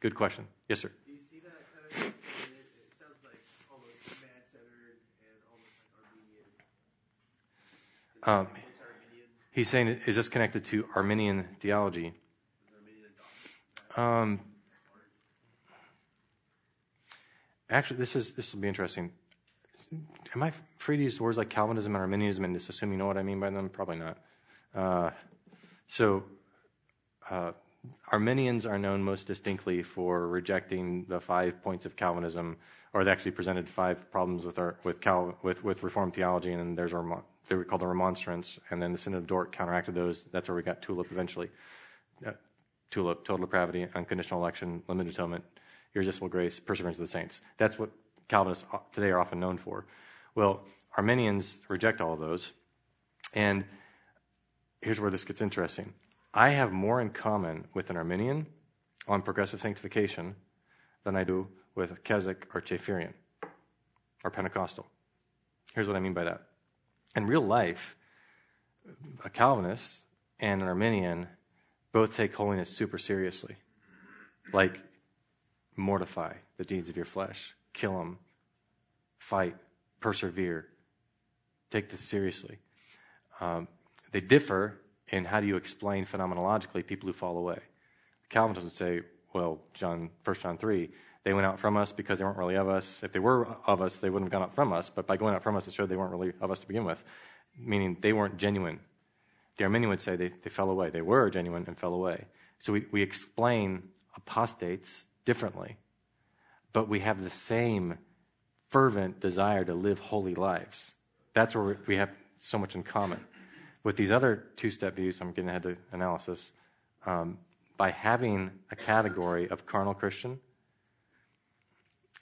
Good question. Yes, sir. Do you see that kind of thing? It, it sounds like almost man-centered and almost like Arminian. Um. He's saying, is this connected to Arminian theology? Um, actually, this is this will be interesting. Am I free to use words like Calvinism and Arminianism and just assume you know what I mean by them? Probably not. Uh, so, uh, Arminians are known most distinctly for rejecting the five points of Calvinism, or they actually presented five problems with our with Cal with with Reformed theology, and then there's our they were called the Remonstrants, and then the Synod of Dort counteracted those. That's where we got Tulip eventually. Uh, Tulip, total depravity, unconditional election, limited atonement, irresistible grace, perseverance of the saints. That's what Calvinists today are often known for. Well, Arminians reject all of those, and here's where this gets interesting. I have more in common with an Arminian on progressive sanctification than I do with a Keswick or Chaferian or Pentecostal. Here's what I mean by that. In real life, a Calvinist and an Arminian both take holiness super seriously. Like, mortify the deeds of your flesh, kill them, fight, persevere. Take this seriously. Um, they differ in how do you explain phenomenologically people who fall away. Calvinists would say, well, John, 1 John 3, they went out from us because they weren't really of us. If they were of us, they wouldn't have gone out from us. But by going out from us, it showed they weren't really of us to begin with, meaning they weren't genuine. The Arminian would say they, they fell away. They were genuine and fell away. So we, we explain apostates differently, but we have the same fervent desire to live holy lives. That's where we have so much in common. With these other two step views, I'm getting ahead to analysis. Um, by having a category of carnal Christian,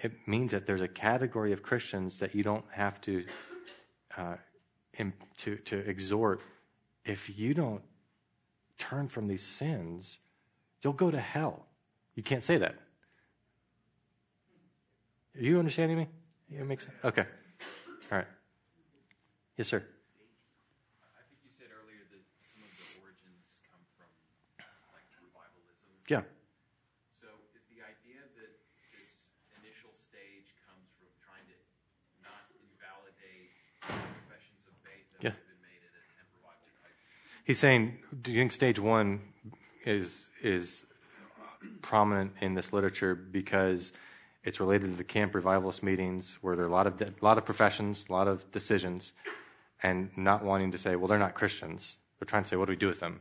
it means that there's a category of Christians that you don't have to uh, to, to exhort. If you don't turn from these sins, you'll go to hell. You can't say that. Are you understanding me? It makes sense? Okay. All right. Yes, sir. I think you said earlier that some of the origins come from like revivalism. Yeah. So is the idea that this initial stage comes from trying to not invalidate professions of faith that Yeah. have been made at a revival type? He's saying, do you think stage one is is prominent in this literature because it's related to the camp revivalist meetings where there are a lot of de- lot of professions, a lot of decisions, and not wanting to say, well, they're not Christians. They're trying to say, what do we do with them?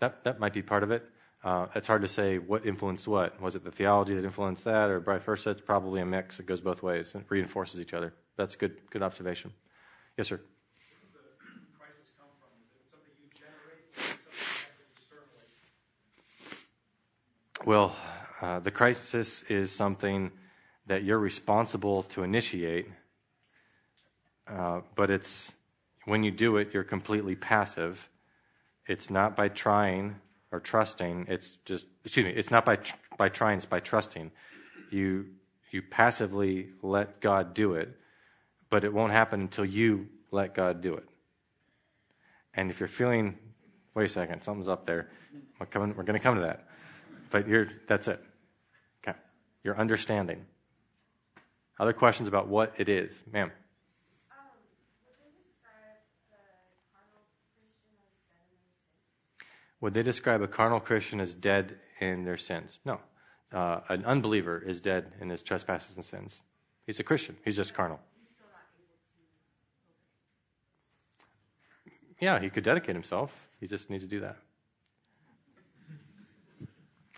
That that might be part of it. Uh, it's hard to say what influenced what. Was it the theology that influenced that, or vice versa? It's probably a mix. It goes both ways and reinforces each other. That's a good good observation. Yes, sir. it it? Well, uh, the crisis is something that you're responsible to initiate, uh, but it's when you do it, you're completely passive. It's not by trying or trusting. It's just excuse me. It's not by tr- by trying. It's by trusting. You you passively let God do it, but it won't happen until you let God do it. And if you're feeling, wait a second, something's up there. We're coming. We're going to come to that. But you're that's it. Okay. Your understanding. Other questions about what it is, ma'am? Um, would they describe the carnal Christian as dead in their sin? Would they describe a carnal Christian as dead in their sins? No. Uh, an unbeliever is dead in his trespasses and sins. He's a Christian. He's just carnal. Yeah, he could dedicate himself. He just needs to do that.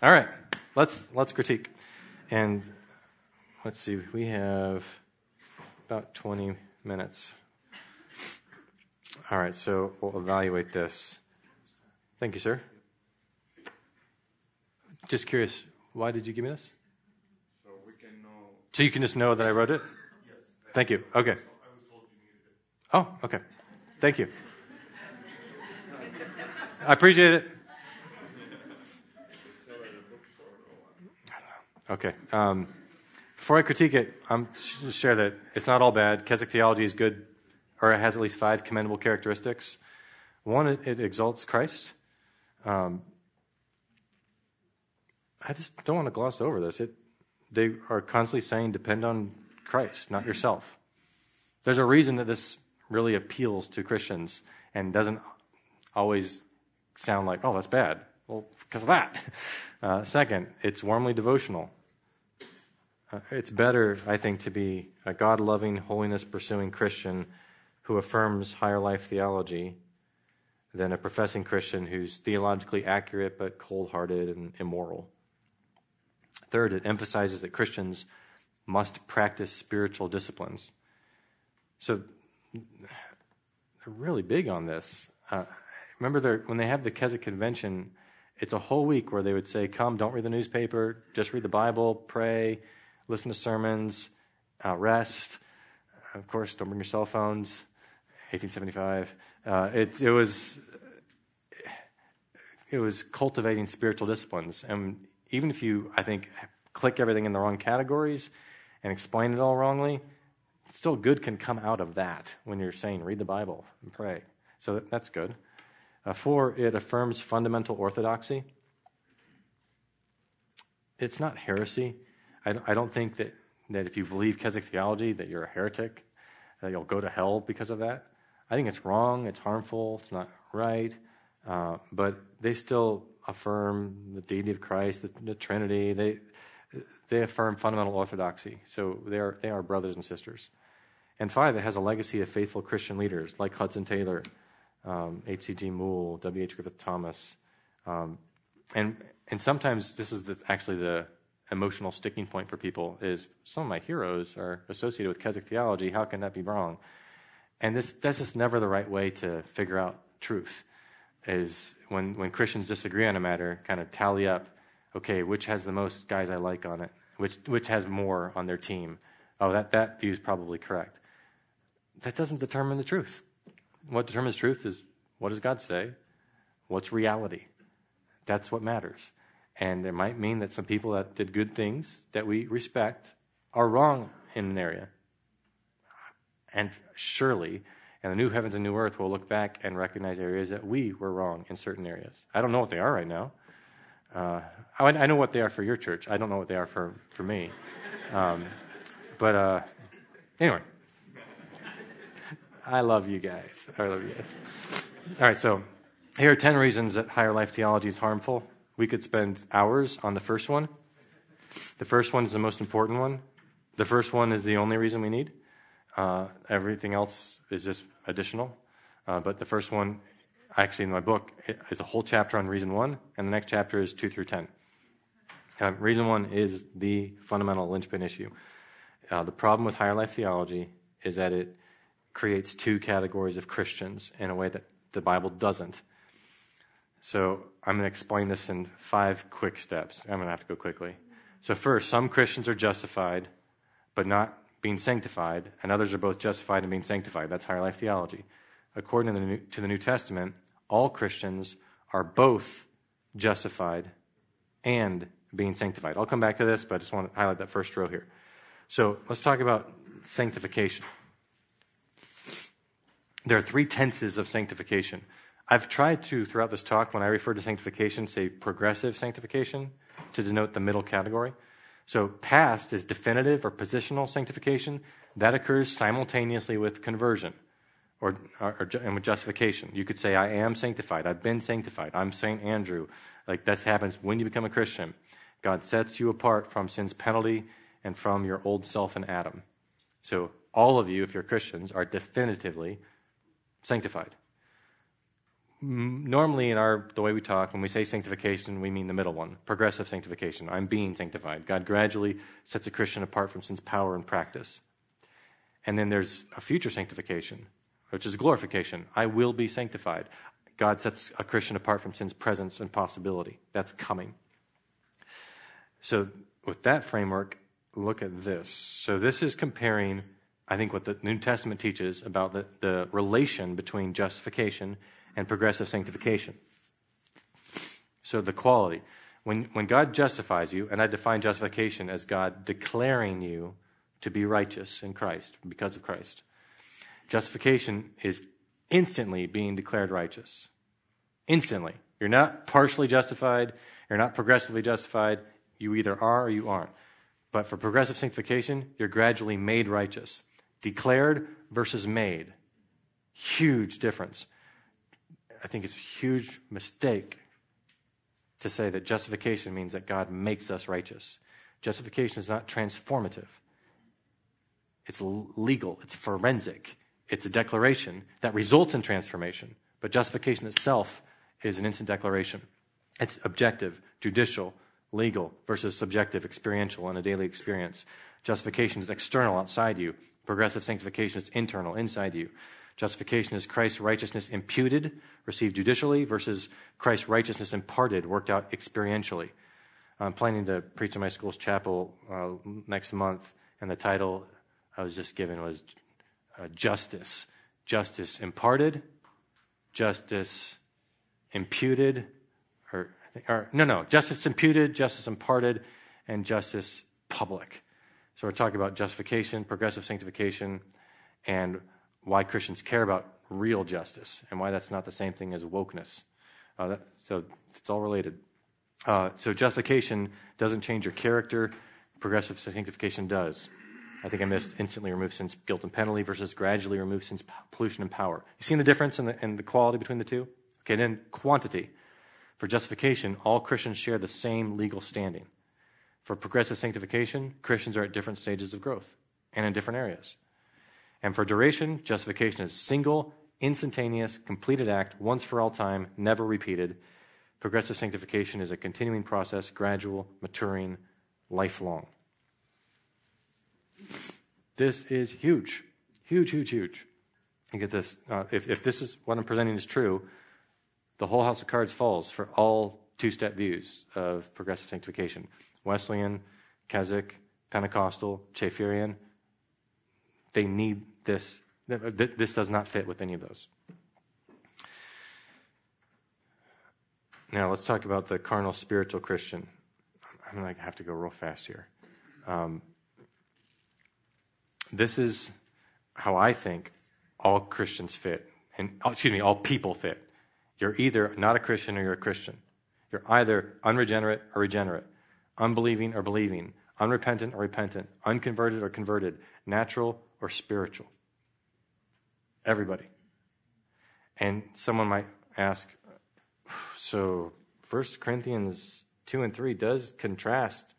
All right, let's let's critique, and let's see. We have about twenty minutes. All right, so we'll evaluate this. Thank you, sir. Just curious, why did you give me this? So we can know. So you can just know that I wrote it? Yes. Thank you. Okay. I was told you needed it. Oh, okay. Thank you. I appreciate it. Okay. Um, before I critique it, I'm just share that it's not all bad. Keswick theology is good, or it has at least five commendable characteristics. One, it, it exalts Christ. Um, I just don't want to gloss over this. It, they are constantly saying, depend on Christ, not yourself. There's a reason that this really appeals to Christians and doesn't always sound like, oh, that's bad. Well, because of that. Uh, second, it's warmly devotional. Uh, it's better, I think, to be a God loving, holiness pursuing Christian who affirms higher life theology than a professing Christian who's theologically accurate but cold hearted and immoral. Third, it emphasizes that Christians must practice spiritual disciplines. So they're really big on this. Uh, remember, when they have the Keswick Convention, it's a whole week where they would say, Come, don't read the newspaper, just read the Bible, pray, listen to sermons, uh, rest. Of course, don't bring your cell phones. 1875. Uh, it, it was it was cultivating spiritual disciplines, and even if you, I think, click everything in the wrong categories and explain it all wrongly, still good can come out of that when you're saying read the Bible and pray. So that's good. Uh, four, it affirms fundamental orthodoxy. It's not heresy. I, I don't think that, that if you believe Keswick theology that you're a heretic, that you'll go to hell because of that. I think it's wrong, it's harmful, it's not right, uh, but they still affirm the deity of Christ, the, the Trinity. They they affirm fundamental orthodoxy. So they are they are brothers and sisters. And five, it has a legacy of faithful Christian leaders like Hudson Taylor, um, H.C.G. Moule, W.H. Griffith Thomas, um, and and sometimes this is the, actually the emotional sticking point for people is some of my heroes are associated with Keswick theology. How can that be wrong? And this, that's just never the right way to figure out truth. Is when, when Christians disagree on a matter, kind of tally up, okay, which has the most guys I like on it? Which, which has more on their team? Oh, that, that view is probably correct. That doesn't determine the truth. What determines truth is what does God say? What's reality? That's what matters. And it might mean that some people that did good things that we respect are wrong in an area. And surely, in the new heavens and new earth, we'll look back and recognize areas that we were wrong in certain areas. I don't know what they are right now. Uh, I, I, know what they are for your church. I don't know what they are for, for me. Um, but uh, anyway, I love you guys. I love you guys. All right, so here are 10 reasons that higher life theology is harmful. We could spend hours on the first one. The first one is the most important one. The first one is the only reason we need. Uh, everything else is just additional. Uh, but the first one, actually, in my book, is a whole chapter on reason one, and the next chapter is two through ten. Uh, reason one is the fundamental linchpin issue. Uh, the problem with higher life theology is that it creates two categories of Christians in a way that the Bible doesn't. So I'm going to explain this in five quick steps. I'm going to have to go quickly. So, first, some Christians are justified, but not being sanctified, and others are both justified and being sanctified. That's higher life theology. According to the New, to the New Testament, all Christians are both justified and being sanctified. I'll come back to this, but I just want to highlight that first row here. So let's talk about sanctification. There are three tenses of sanctification. I've tried to, throughout this talk, when I refer to sanctification, say progressive sanctification to denote the middle category. So, past is definitive or positional sanctification. That occurs simultaneously with conversion or, or, and with justification. You could say, I am sanctified. I've been sanctified. I'm St. Andrew. Like, that happens when you become a Christian. God sets you apart from sin's penalty and from your old self in Adam. So, all of you, if you're Christians, are definitively sanctified normally in our the way we talk when we say sanctification we mean the middle one progressive sanctification. I'm being sanctified. God gradually sets a christian apart from sin's power and practice. And then there's a future sanctification which is glorification. I will be sanctified. God sets a christian apart from sin's presence and possibility. That's coming. So with that framework look at this. So this is comparing i think what the new testament teaches about the, the relation between justification and progressive sanctification. So the quality. When, when God justifies you, and I define justification as God declaring you to be righteous in Christ because of Christ, justification is instantly being declared righteous. Instantly. You're not partially justified, you're not progressively justified. You either are or you aren't. But for progressive sanctification, you're gradually made righteous. Declared versus made. Huge difference I think it's a huge mistake to say that justification means that God makes us righteous. Justification is not transformative. It's legal, it's forensic, it's a declaration that results in transformation. But justification itself is an instant declaration. It's objective, judicial, legal versus subjective, experiential, and a daily experience. Justification is external, outside you. Progressive sanctification is internal, inside you. Justification is Christ's righteousness imputed, received judicially, versus Christ's righteousness imparted, worked out experientially. I'm planning to preach in my school's chapel uh, next month, and the title I was just given was uh, Justice. Justice imparted, justice imputed, or, or no, no, justice imputed, justice imparted, and justice public. So we're talking about justification, progressive sanctification, and why Christians care about real justice and why that's not the same thing as wokeness. Uh, that, so it's all related. Uh, so justification doesn't change your character, progressive sanctification does. I think I missed instantly remove sin's guilt and penalty versus gradually remove sin's pollution and power. You seen the difference in the, in the quality between the two? Okay, then quantity. For justification, all Christians share the same legal standing. For progressive sanctification, Christians are at different stages of growth and in different areas. And for duration, justification is single, instantaneous, completed act, once for all time, never repeated. Progressive sanctification is a continuing process, gradual, maturing, lifelong. This is huge. Huge, huge, huge. You get this. Uh, if, if this is what I'm presenting is true, the whole house of cards falls for all two step views of progressive sanctification Wesleyan, Keswick, Pentecostal, Chaferian. They need this. This does not fit with any of those. Now, let's talk about the carnal spiritual Christian. I'm going to have to go real fast here. Um, this is how I think all Christians fit, and oh, excuse me, all people fit. You're either not a Christian or you're a Christian. You're either unregenerate or regenerate, unbelieving or believing, unrepentant or repentant, unconverted or converted, natural or spiritual. Everybody. And someone might ask, so 1 Corinthians 2 and 3 does contrast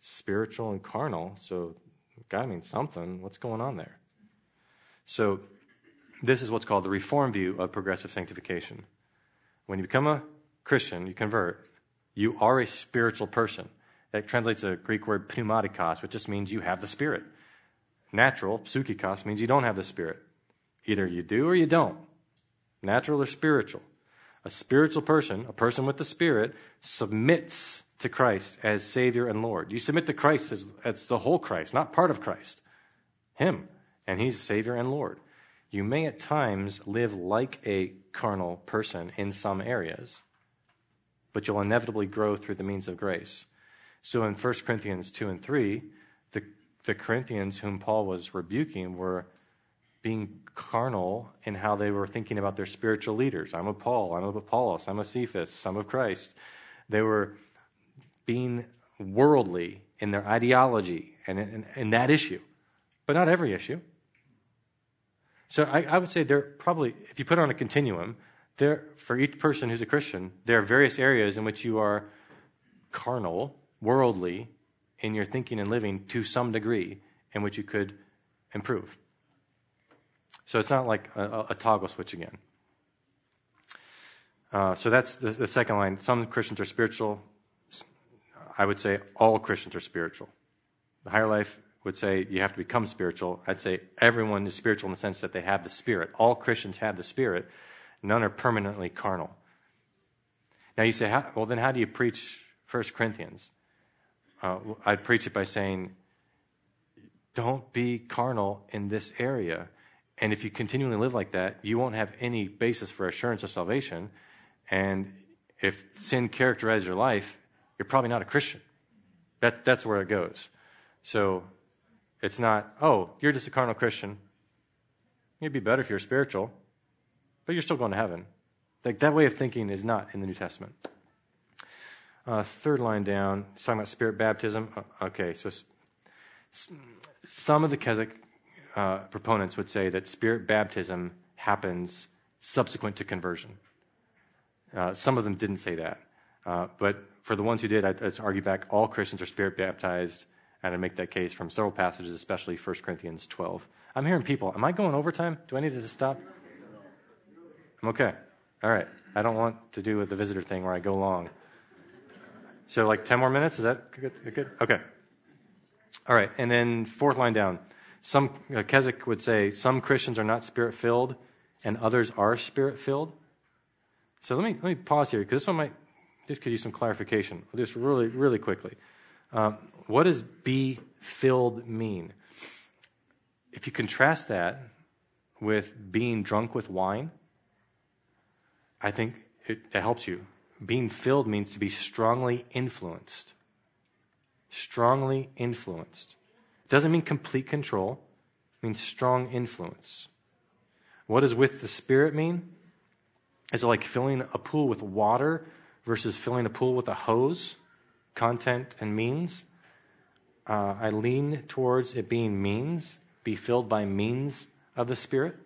spiritual and carnal, so God means something. What's going on there? So, this is what's called the reform view of progressive sanctification. When you become a Christian, you convert, you are a spiritual person. That translates a Greek word pneumatikos, which just means you have the Spirit. Natural, psychikos, means you don't have the Spirit. Either you do or you don't. Natural or spiritual. A spiritual person, a person with the Spirit, submits to Christ as Savior and Lord. You submit to Christ as, as the whole Christ, not part of Christ. Him. And He's Savior and Lord. You may at times live like a carnal person in some areas, but you'll inevitably grow through the means of grace. So in 1 Corinthians 2 and 3, the, Corinthians whom Paul was rebuking were being carnal in how they were thinking about their spiritual leaders. I'm of Paul, I'm of Apollos, I'm of Cephas, I'm of Christ. They were being worldly in their ideology and in, in that issue, but not every issue. So I, I, would say there probably, if you put on a continuum, there for each person who's a Christian, there are various areas in which you are carnal, worldly in your thinking and living to some degree, in which you could improve. So it's not like a, a toggle switch again. Uh, so that's the, the second line. Some Christians are spiritual, I would say all Christians are spiritual. The higher life would say you have to become spiritual. I'd say everyone is spiritual in the sense that they have the Spirit. All Christians have the Spirit. None are permanently carnal. Now you say, well, then how do you preach 1 Corinthians? Uh, I'd preach it by saying, don't be carnal in this area. And if you continually live like that, you won't have any basis for assurance of salvation. And if sin characterizes your life, you're probably not a Christian. That, that's where it goes. So it's not, oh, you're just a carnal Christian. It'd be better if you're spiritual, but you're still going to heaven. Like that way of thinking is not in the New Testament. Uh, third line down, it's talking about spirit baptism. Uh, okay, so some of the Keswick uh, proponents would say that spirit baptism happens subsequent to conversion. Uh, some of them didn't say that. Uh, but for the ones who did, I'd, I'd argue back all Christians are spirit baptized, and I make that case from several passages, especially 1 Corinthians 12. I'm hearing people, am I going overtime? Do I need to stop? I'm okay. All right. I don't want to do with the visitor thing where I go long. So, like 10 more minutes? Is that good? good? Okay. All right. And then, fourth line down. Some, uh, Keswick would say, some Christians are not spirit filled and others are spirit filled. So, let me, let me pause here because this one might, this could use some clarification. Just really, really quickly. Um, what does be filled mean? If you contrast that with being drunk with wine, I think it, it helps you. Being filled means to be strongly influenced. Strongly influenced. It doesn't mean complete control, it means strong influence. What does with the Spirit mean? Is it like filling a pool with water versus filling a pool with a hose? Content and means? Uh, I lean towards it being means, be filled by means of the Spirit.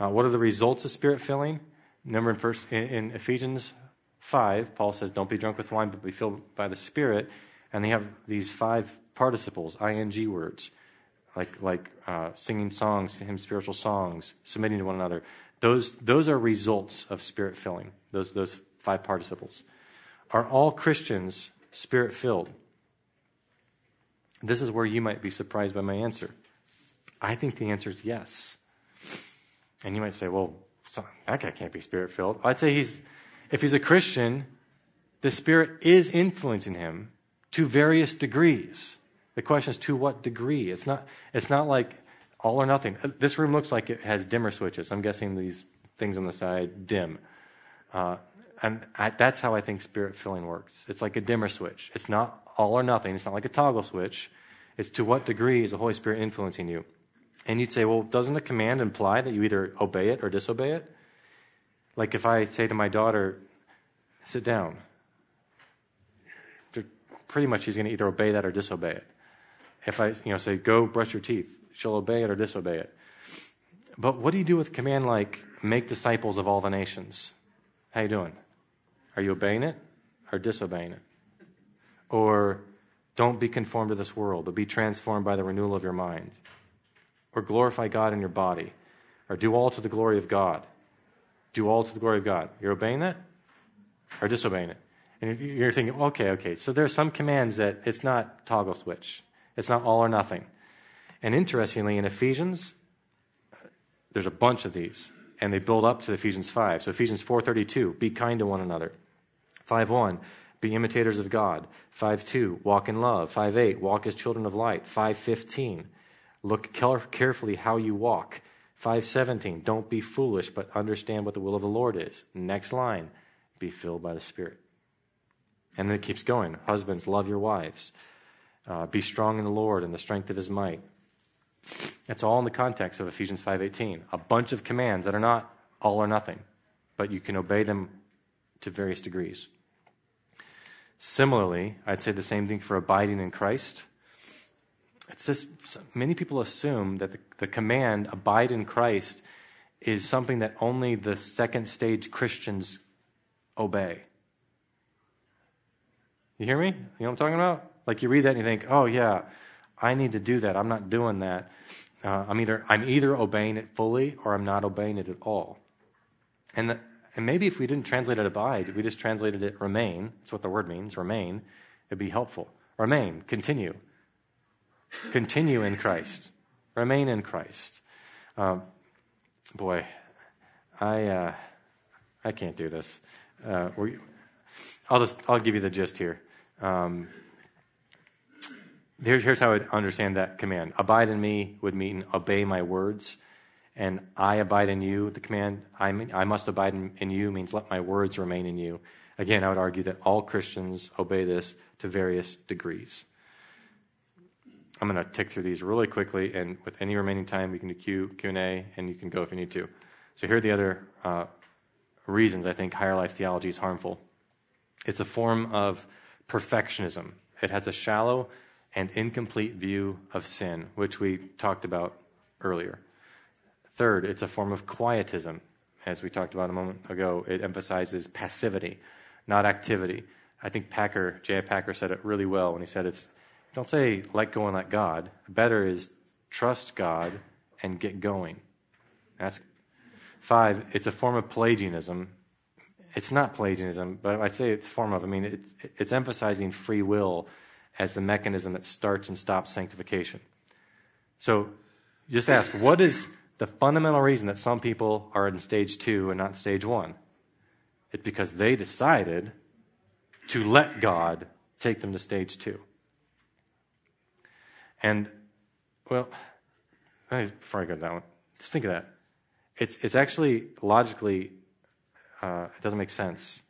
Uh, what are the results of Spirit filling? Remember in, first, in, in Ephesians 5, Paul says, Don't be drunk with wine, but be filled by the Spirit. And they have these five participles, ing words, like, like uh, singing songs, hymn spiritual songs, submitting to one another. Those, those are results of spirit filling, those, those five participles. Are all Christians spirit filled? This is where you might be surprised by my answer. I think the answer is yes. And you might say, well, that guy can't be spirit filled. I'd say he's, if he's a Christian, the Spirit is influencing him to various degrees. The question is to what degree? It's not, it's not like all or nothing. This room looks like it has dimmer switches. I'm guessing these things on the side dim. Uh, and I, that's how I think spirit filling works. It's like a dimmer switch. It's not all or nothing. It's not like a toggle switch. It's to what degree is the Holy Spirit influencing you? And you'd say, well, doesn't the command imply that you either obey it or disobey it? Like if I say to my daughter, sit down, pretty much she's going to either obey that or disobey it. If I you know, say, go brush your teeth, she'll obey it or disobey it. But what do you do with a command like, make disciples of all the nations? How you doing? Are you obeying it or disobeying it? Or don't be conformed to this world, but be transformed by the renewal of your mind or glorify God in your body, or do all to the glory of God. Do all to the glory of God. You're obeying that or disobeying it? And you're thinking, okay, okay. So there are some commands that it's not toggle switch. It's not all or nothing. And interestingly, in Ephesians, there's a bunch of these, and they build up to Ephesians 5. So Ephesians 4:32, be kind to one another. 5:1, be imitators of God. 5:2, walk in love. 5:8, walk as children of light. 5:15, Look carefully how you walk. 517, don't be foolish, but understand what the will of the Lord is. Next line, be filled by the Spirit. And then it keeps going. Husbands, love your wives. Uh, be strong in the Lord and the strength of his might. It's all in the context of Ephesians 5:18. A bunch of commands that are not all or nothing, but you can obey them to various degrees. Similarly, I'd say the same thing for abiding in Christ. Just many people assume that the, the command, abide in Christ, is something that only the second stage Christians obey. You hear me? You know what I'm talking about? Like you read that and you think, oh yeah, I need to do that. I'm not doing that. Uh, I'm either I'm either obeying it fully or I'm not obeying it at all. And the, and maybe if we didn't translate it abide, we just translated it remain. That's what the word means. Remain. It'd be helpful. Remain. Continue. Continue in Christ. Remain in Christ. Um, boy, I uh, I can't do this. Uh, I'll just I'll give you the gist here. Um, here's, here's how I understand that command. Abide in me would mean obey my words, and I abide in you. The command I, I must abide in, in you means let my words remain in you. Again, I would argue that all Christians obey this to various degrees. I'm going to tick through these really quickly, and with any remaining time, we can do Q, Q&A, and you can go if you need to. So here are the other uh, reasons I think higher life theology is harmful. It's a form of perfectionism. It has a shallow and incomplete view of sin, which we talked about earlier. Third, it's a form of quietism. as we talked about a moment ago, it emphasizes passivity, not activity. I think Packer, J.I. Packer said it really well when he said it's don't say let go and let God. Better is trust God and get going. That's five. It's a form of Pelagianism. It's not Pelagianism, but I say it's a form of. I mean, it's, it's emphasizing free will as the mechanism that starts and stops sanctification. So, just ask what is the fundamental reason that some people are in stage two and not stage one? It's because they decided to let God take them to stage two. And, well, before I go to that one, just think of that. It's, it's actually logically, uh, it doesn't make sense.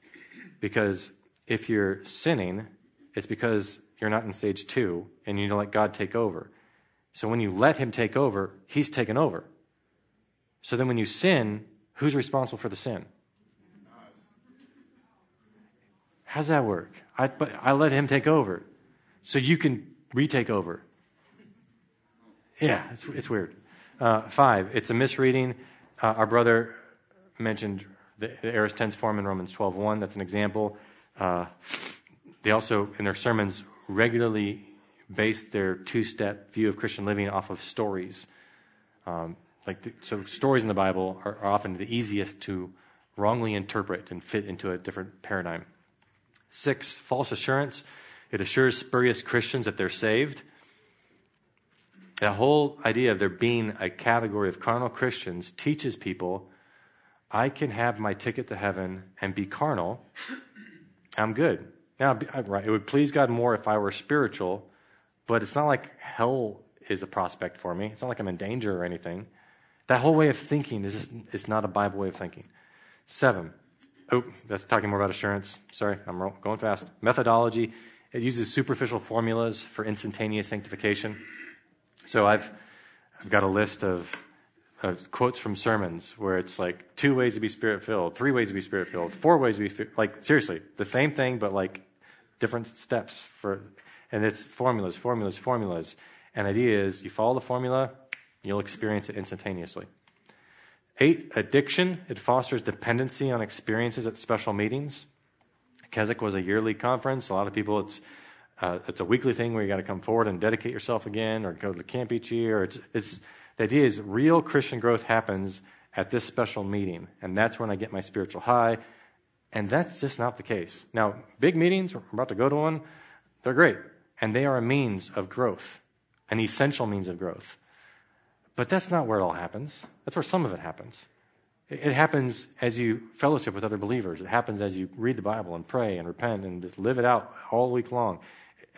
Because if you're sinning, it's because you're not in stage two and you let God take over. So when you let Him take over, He's taken over. So then when you sin, who's responsible for the sin? How's that work? I, but I let Him take over. So you can retake over. Yeah, it's, it's weird. Uh, five, it's a misreading. Uh, our brother mentioned the, the aorist tense form in Romans 12.1. That's an example. Uh, they also, in their sermons, regularly base their two-step view of Christian living off of stories. Um, like the, so, stories in the Bible are, are often the easiest to wrongly interpret and fit into a different paradigm. Six, false assurance. It assures spurious Christians that they're saved. The whole idea of there being a category of carnal Christians teaches people I can have my ticket to heaven and be carnal. I'm good. Now, uh, right, it would please God more if I were spiritual, but it's not like hell is a prospect for me. It's not like I'm in danger or anything. That whole way of thinking is just, it's not a Bible way of thinking. Seven. Oh, that's talking more about assurance. Sorry, I'm going fast. Methodology. It uses superficial formulas for instantaneous sanctification. So I've, I've got a list of, of quotes from sermons where it's like two ways to be spirit filled, three ways to be spirit filled, four ways to be like seriously the same thing, but like different steps for, and it's formulas, formulas, formulas. And the idea is you follow the formula, you'll experience it instantaneously. Eight, addiction. It fosters dependency on experiences at special meetings. Keswick was a yearly conference. A lot of people, it's uh, it's a weekly thing where you got to come forward and dedicate yourself again, or go to the camp each year. It's it's the idea is real Christian growth happens at this special meeting, and that's when I get my spiritual high. And that's just not the case. Now, big meetings, we're about to go to one, they're great, and they are a means of growth, an essential means of growth. But that's not where it all happens. That's where some of it happens. It happens as you fellowship with other believers. It happens as you read the Bible and pray and repent and just live it out all week long.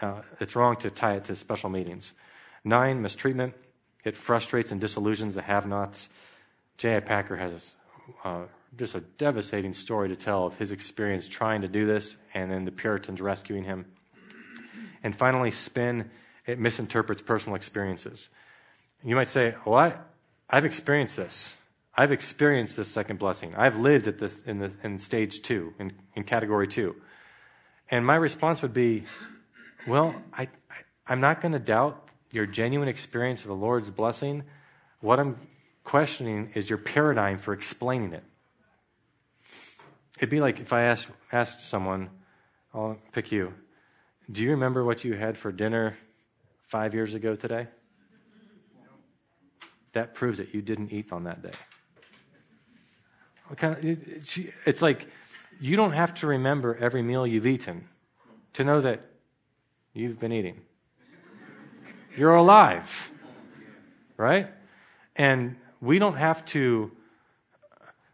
Uh, it's wrong to tie it to special meetings. Nine, mistreatment. It frustrates and disillusions the have nots. J.I. Packer has uh, just a devastating story to tell of his experience trying to do this and then the Puritans rescuing him. And finally, spin. It misinterprets personal experiences. You might say, Well, I, I've experienced this. I've experienced this second blessing. I've lived at this in, the, in stage two, in, in category two. And my response would be, Well, I, I, I'm not going to doubt your genuine experience of the Lord's blessing. What I'm questioning is your paradigm for explaining it. It'd be like if I asked, asked someone, I'll pick you, do you remember what you had for dinner five years ago today? That proves that you didn't eat on that day. It's like you don't have to remember every meal you've eaten to know that you've been eating. You're alive, right? And we don't have to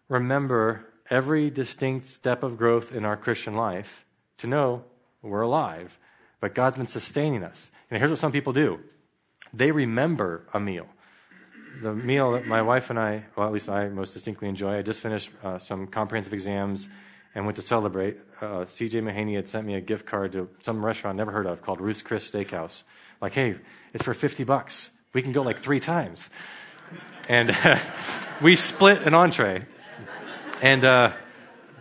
remember every distinct step of growth in our Christian life to know we're alive. But God's been sustaining us. And here's what some people do they remember a meal. The meal that my wife and I, well, at least I most distinctly enjoy, I just finished uh, some comprehensive exams and went to celebrate. Uh, CJ Mahaney had sent me a gift card to some restaurant I never heard of called Ruth's Chris Steakhouse. Like, hey, it's for 50 bucks. We can go like three times. And uh, we split an entree. And, uh,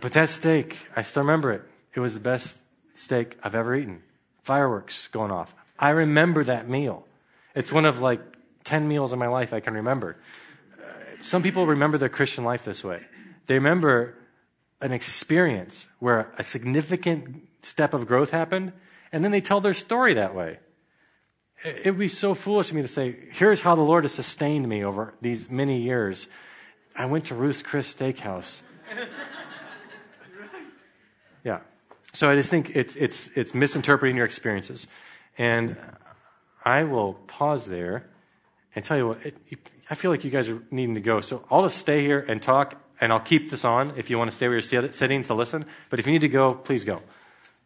but that steak, I still remember it. It was the best steak I've ever eaten. Fireworks going off. I remember that meal. It's one of like 10 meals in my life I can remember. Uh, some people remember their Christian life this way. They remember an experience where a significant step of growth happened, and then they tell their story that way. It would be so foolish of me to say, here's how the Lord has sustained me over these many years. I went to Ruth's Chris Steakhouse. yeah. So I just think it's, it's, it's misinterpreting your experiences. And I will pause there and tell you what, it, I feel like you guys are needing to go. So I'll just stay here and talk, and I'll keep this on if you want to stay where you're sitting to listen. But if you need to go, please go. Do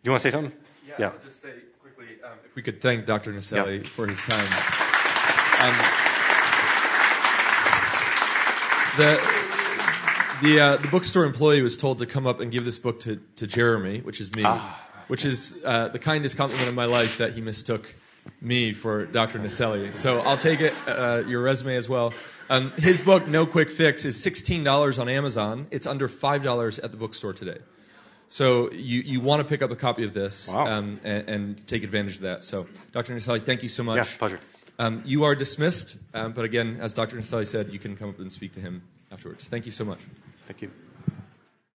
you want to say something? Yeah, I'll just say quickly um, if we could thank Dr. Naselli for his time. Um, the the, uh, the bookstore employee was told to come up and give this book to, to Jeremy, which is me, which is uh, the kindest compliment of my life that he mistook me for Dr. Naselli. So I'll take it, uh, your resume as well. Um, his book, No Quick Fix, is $16 on Amazon. It's under $5 at the bookstore today. So you, you want to pick up a copy of this Wow. um, and, and take advantage of that. So, Dr. Naselli, thank you so much. Yeah, pleasure. Um, you are dismissed, um, but again, as Dr. Naselli said, you can come up and speak to him afterwards. Thank you so much. Thank you.